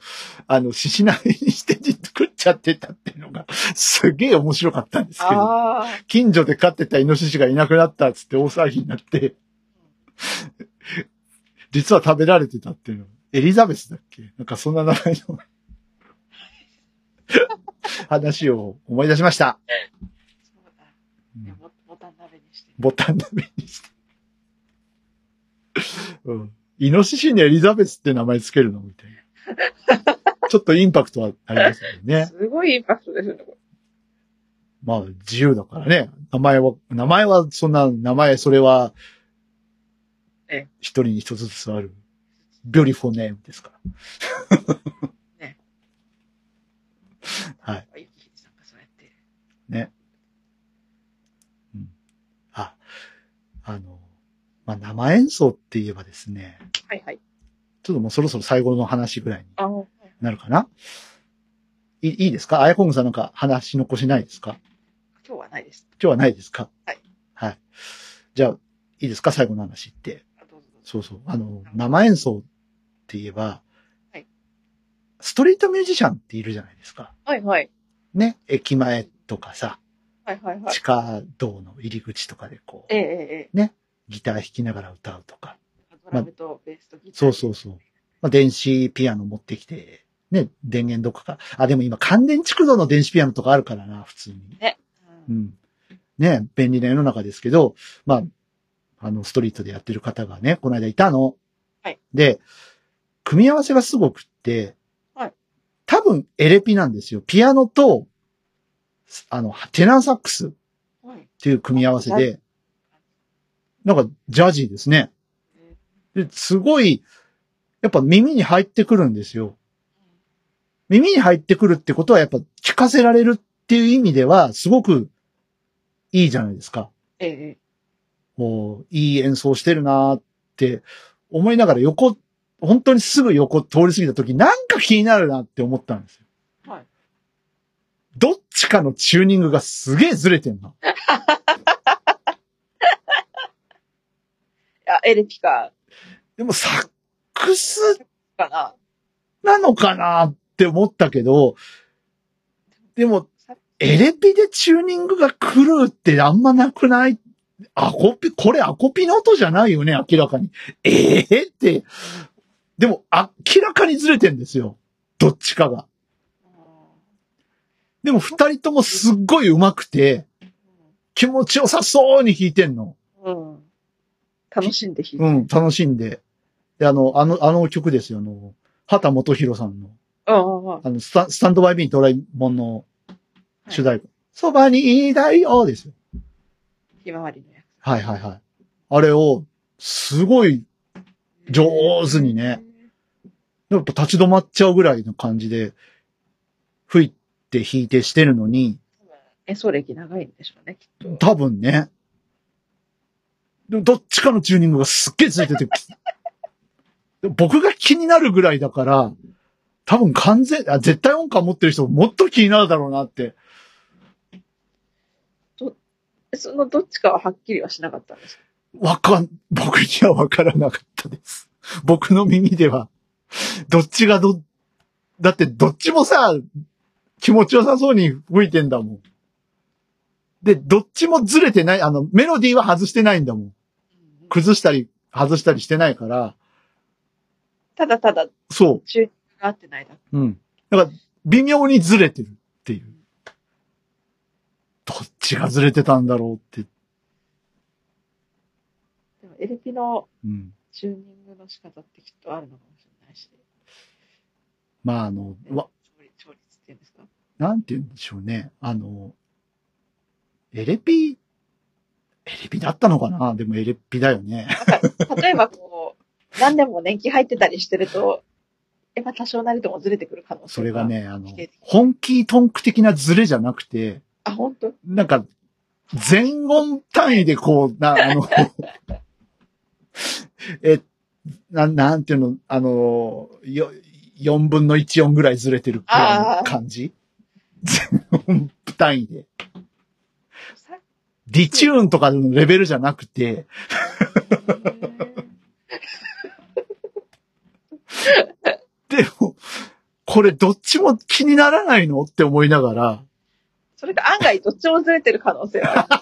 あの、獅子鍋にして食っちゃってたっていうのが、すげえ面白かったんですけど、近所で飼ってたイノシシがいなくなったっつって大騒ぎになって、実は食べられてたっていうの。エリザベスだっけ？なんかそんな名前の話を思い出しました。そうボタン鍋にして。ボタン鍋にして。うん。イノシシにエリザベスって名前つけるの？みたいな。ちょっとインパクトはありますよね。<laughs> すごいインパクトですよね。まあ、自由だからね。名前は、名前は、そんな、名前、それはええ、一人に一つずつある、ビュリフォーネームですから。<laughs> ね。はい。ね。うん。あ、あの、まあ、生演奏って言えばですね、はいはい。ちょっともうそろそろ最後の話ぐらいになるかな？いいいいですか？あやこんさんなんか話残しないですか？今日はないです。今日はないですか？はい。はい。じゃあ、いいですか？最後の話って。そうそう。あの、生演奏って言えば、はいストリートミュージシャンっているじゃないですか。はいはい。ね？駅前とかさ、はいはいはい地。下道の入り口とかでこう、えええええギター弾きながら歌うとか。え。ドラムとベースとギター。そうそうそう。まあ、電子ピアノ持ってきて、ね、電源どっかか。あ、でも今乾電蓄動の電子ピアノとかあるからな、普通に。う。うんん。ね、便利な世の中ですけど、まあ、あの、ストリートでやってる方がね、この間いたの。はい。で、組み合わせがすごくって、はい。多分エレピなんですよ。ピアノと、あの、テナーサックスっはい。ていう組み合わせで、なんかジャジーですね。えで、すごい、やっぱ耳に入ってくるんですよ。耳に入ってくるってことはやっぱ聞かせられるっていう意味ではすごくいいじゃないですか。えええもういい演奏してるなーって思いながら横、本当にすぐ横通り過ぎた時なんか気になるなって思ったんですよ。えはい。どっちかのチューニングがすげえずれてんの。<laughs> あ、エレピカでもサックスかな。なのかなって思ったけど、でもさエレピでチューニングが来るってあんまなくない？アコピ、これアコピの音じゃないよね、明らかに。ええって。でも、明らかにずれてんですよ。どっちかが。でも二人ともすっごい上手くて、気持ちよさそうに弾いてんの。うん。うん。楽しんで弾いて。うん、楽しんで。で、あの、あの、あの曲ですよ、あの、畑元博さんの、あの、スタスタンドバイビードラえもんのあ。主題歌。そばにいたいよですよ。ひまわりのやはいはいはい。あれを、すごい、つ。上手にね。やっぱ立ち止まっちゃうぐらいの感じで、吹いて弾いてしてるのに、演奏歴長いんでしょうね、きっと。多分ね。でもどっちかのチューニングがすっげえついてて、<laughs> 僕が気になるぐらいだから、多分完全、あ、絶対音感持ってる人もっと気になるだろうなって。そのどっちかははっきりはしなかったんですか？わかん、僕にはわからなかったです。<laughs> 僕の耳では、どっちがど、だってどっちもさ、気持ちよさそうに吹いてんだもん。で、どっちもずれてない、あの、メロディーは外してないんだもん。崩したり、外したりしてないから、ただただ、そチューニングが合ってないだけ。う。うん。だから、微妙にずれてるっていう。どっちがずれてたんだろうって。でも、エレピのうん。チューニングの仕方ってきっとあるのかもしれないし。まあ、あの、わ、調律、調律っていうんですか？なんて言うんでしょうね。あの、エレピ、エレピだったのかな？でもエレピだよね。例えばこう、何年も年季入ってたりしてると、やっぱ多少なりともずれてくる可能性が。それが。ね、あの本気トンク的なズレじゃなくて、あ、本当？なんか、全音単位でこう、な、あの、<laughs> え、ななんていうの、あの、よ、4分の1音ぐらいずれてるくらいの感じ？全音単位で。さディチューンとかのレベルじゃなくて、でも、これどっちも気にならないのって思いながら、それが案外どっちもずれてる可能性はあ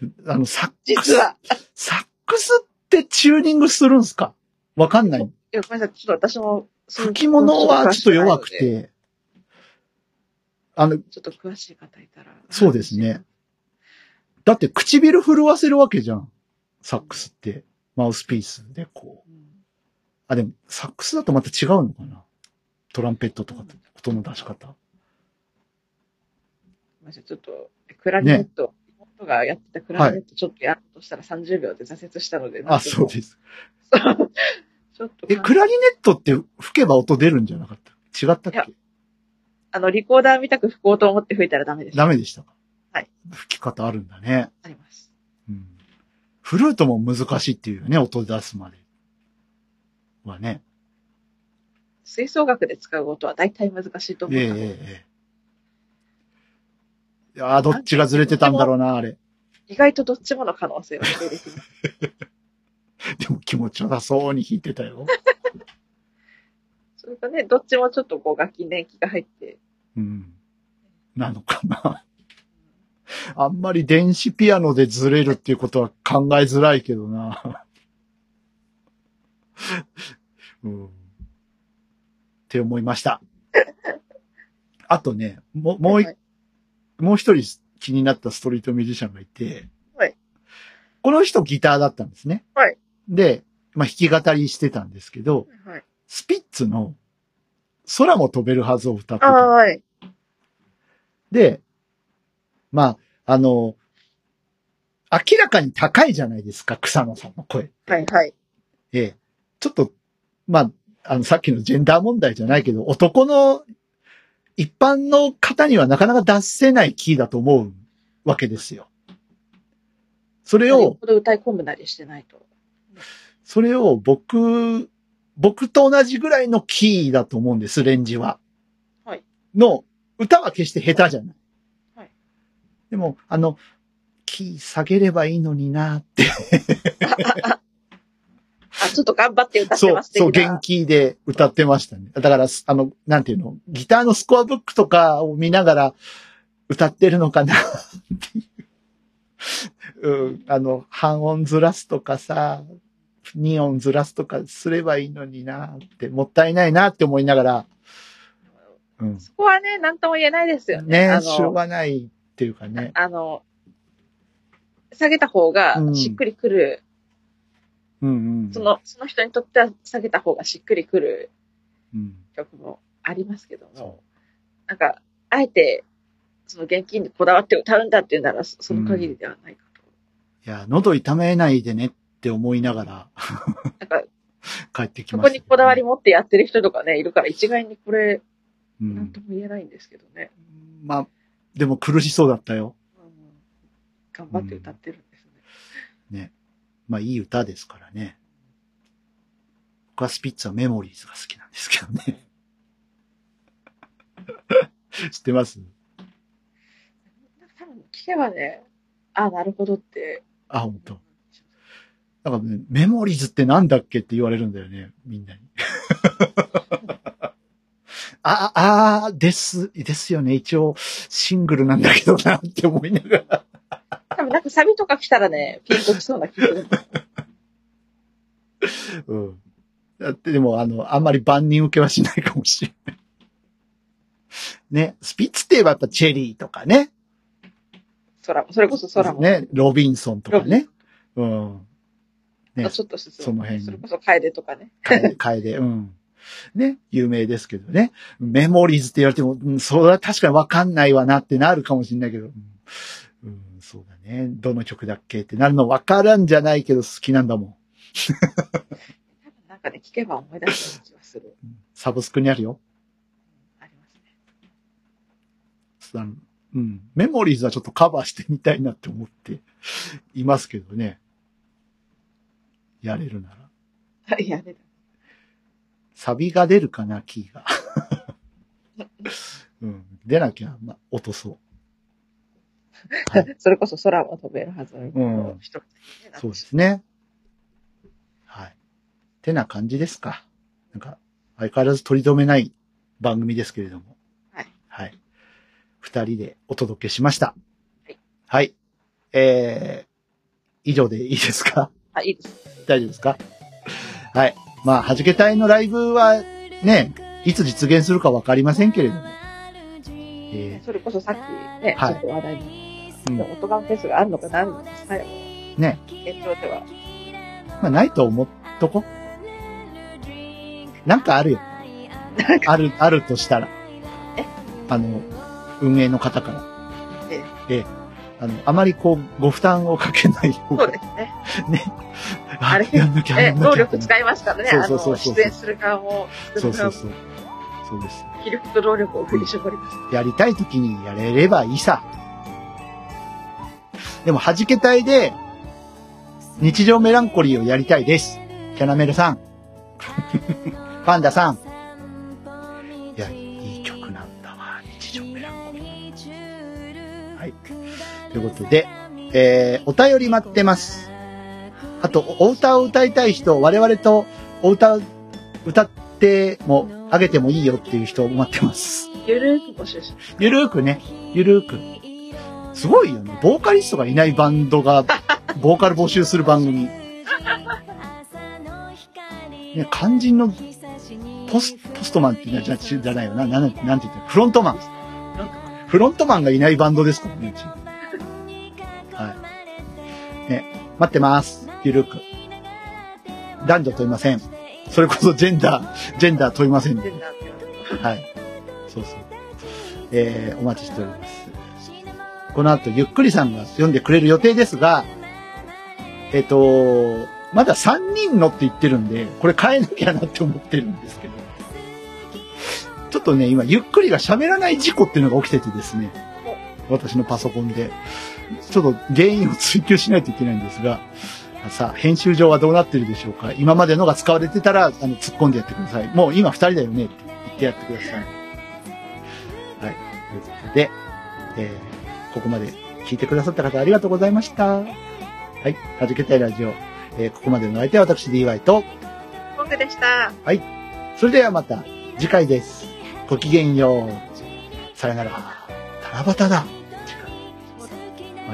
る。あの、サックス実、は。サックスってチューニングするんすか？わかんない。いや、ごめんなさい。ちょっと私も、吹き物はちょっと弱くて、あの、ちょっと詳しい方いたら。そうですね。だって唇震わせるわけじゃん。サックスって。マウスピースでこう。うん。あ、でも、サックスだとまた違うのかな？トランペットとかと音の出し方？ごめんなさい。ちょっと、クラリネット、妹がやってたクラリネットちょっとやろうとしたら30秒で挫折したので。あ、そうです。す。ちょっと。え、クラリネットって吹けば音出るんじゃなかった？違ったっけ？あの、リコーダーみたく吹こうと思って吹いたらダメです。ダメでしたかはい。吹き方あるんだね。あります。うん。フルートも難しいっていうよね、音出すまで。はね。吹奏楽で使う音は大体難しいと思うええええええ。いやーどっちがずれてたんだろうな、あれ。意外とどっちもの可能性は否定できます。<laughs> でも気持ちよさそうに弾いてたよ。それとね、どっちもちょっとこう楽器年季が入って、うん。なのかな。あんまり電子ピアノでずれるっていうことは考えづらいけどな。うん。って思いました。あとね、ももう一はいもう一人気になったストリートミュージシャンがいて、はいこの人ギターだったんですね。はいで、まあ、弾き語りしてたんですけど、はい。スピッツの空も飛べるはずを歌ってた。はい。で、まあ、あの、明らかに高いじゃないですか、草野さんの声。はい、はい。ええ。ちょっと、まあ、あの、さっきのジェンダー問題じゃないけど、男の一般の方にはなかなか出せないキーだと思うわけですよ。それを歌い込むなりしてないと。それを僕、僕と同じぐらいのキーだと思うんです、レンジは。はい。の、歌は決して下手じゃない。はい。でも、あの、キー下げればいいのになって。<laughs> あ、ちょっと頑張って歌ってそう、ますそう、的な元気で歌ってましたね。だから、あの、なんていうの、ギターのスコアブックとかを見ながら歌ってるのかなっていう。<laughs> うん、あの、半音ずらすとかさ、2音ずらすとかすればいいのになって、もったいないなって思いながら、うん。そこはね、なんとも言えないですよね。あねしょうの、がないっていうかね。あの、下げた方がうんしっくりくるうんうん。そ、の、その人にとっては下げた方がしっくりくるうん。曲もありますけどそも、なんか、あえて、その現金にこだわって歌うんだっていうなら、そその限りではないかと。いや、喉痛めないでねって思いながらなんか、<laughs> 帰ってきそましね、こにこだわり持ってやってる人とかね、いるから一概にこれ、うんなんと。も言えないんですけどね。まあ、でも苦しそうだったよ。うん頑張って歌ってるんですね。ね。まあ、いい歌ですからね。僕はスピッツはメモリーズが好きなんですけどね。<laughs> 知ってます？多分聞けばね、あなるほどって。あ、本当。なんかね、メモリーズってなんだっけって言われるんだよね、みんなに。<laughs> あ、あーです、ですよね。一応、シングルなんだけどなって思いながら。多分なんかサビとか来たらね、ピンときそうな気がする。<laughs> うん。だってでも、あの、あんまり万人受けはしないかもしれない。ね、スピッツって言えばやっぱチェリーとかね。空も、それこそ空も。ね、ロビンソンとかね。うん。ねちょっとその辺にそれこそ楓とかね。楓、<laughs> 楓、うん。ね、有名ですけどね。メモリーズって言われても、うん、それは確かにわかんないわなってなるかもしれないけど、うん、うんそうだね。どの曲だっけってなるのわからんじゃないけど好きなんだもん。なんかね、聞けば思い出す気がする。うんサブスクにあるよ。ありますね。うん。メモリーズはちょっとカバーしてみたいなって思っていますけどね。やれるなら。いやね。サビが出るかな、キーが。うん。出なきゃ、まあ、落とそう。<laughs> それこそ空も飛べるはずのうん人がねそうですね。はい。てな感じですか。なんか、相変わらず取り留めない番組ですけれども。はい。はい。二人でお届けしました。はい。はい。えー、以上でいいですか？あ、いいです。大丈夫ですか？はい。まあ、はじけ隊のライブはね、いつ実現するかわかりませんけれども。えそれこそさっきね、はいちょっと話題に。ーうん、オトガンフェスがあるのかな？るのかさえも、ね。現状では。まあ、ないと思っとこ。なんかあるよ。ある、あるとしたら。え？あの、運営の方から。えええ。あの、あまりこう、ご負担をかけない方がそうですね。ああれ？やんなきゃ、え、やんなきゃ。労力使いますからね。そうそうそう出演する側も、そうそうそう。そうです。気力と労力を振り絞ります。やりたい時にやれればいいさ。でも、弾けたいで、日常メランコリーをやりたいです。キャナメルさん。<laughs> パンダさん。いや、いい曲なんだわ、日常メランコリー。はい。ということで、えー、お便り待ってます。あと、お歌を歌いたい人、我々とお歌、歌っても、あげてもいいよっていう人を待ってます。ゆるーく募集します。ゆるーくね、ゆるーく。すごいよね。ボーカリストがいないバンドが、ボーカル募集する番組。ね、肝心のポス、ポストマンってじゃじゃないよな。なん、なんて言ってるフロントマン。フロントマンがいないバンドですからね、うち。はい。ね、待ってます。ゆるーく。男女問いません。それこそジェンダー、ジェンダー問いません全然なんていうのはい。そうそう。えー、お待ちしております。この後、ゆっくりさんが読んでくれる予定ですが、えっ、と、まだ3人のって言ってるんで、これ変えなきゃなって思ってるんですけど。ちょっとね、今、ゆっくりが喋らない事故っていうのが起きててですね。私のパソコンで。ちょっと原因を追求しないといけないんですが、さあ、編集上はどうなってるでしょうか今までのが使われてたら、あの、突っ込んでやってください。もう今二人だよねって言ってやってください。はい。ということで、えー、ここまで聞いてくださった方ありがとうございました。はい。はじけたいラジオ。えー、ここまでの相手は私 DY と、僕でした。それではまた次回です。ごきげんよう。さよなら。七夕だ。は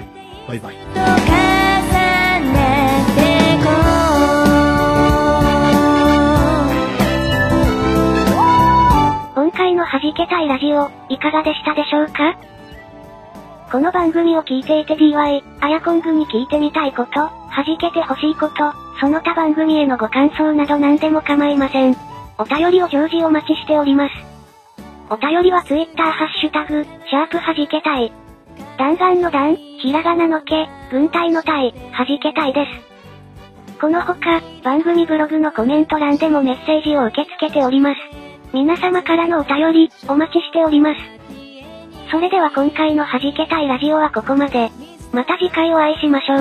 い。バイバイ。今回の弾けたいラジオ、いかがでしたでしょうか？この番組を聞いていて DY、アヤコングに聞いてみたいこと、弾けてほしいこと、その他番組へのご感想など何でも構いません。お便りを常時お待ちしております。お便りは Twitter ハッシュタグ、シャープはじけたい。弾丸の弾、ひらがなのけ、軍隊の隊、はじけたいです。このほか、番組ブログのコメント欄でもメッセージを受け付けております。皆様からのお便り、お待ちしております。それでは今回の弾けたいラジオはここまで。また次回お会いしましょう。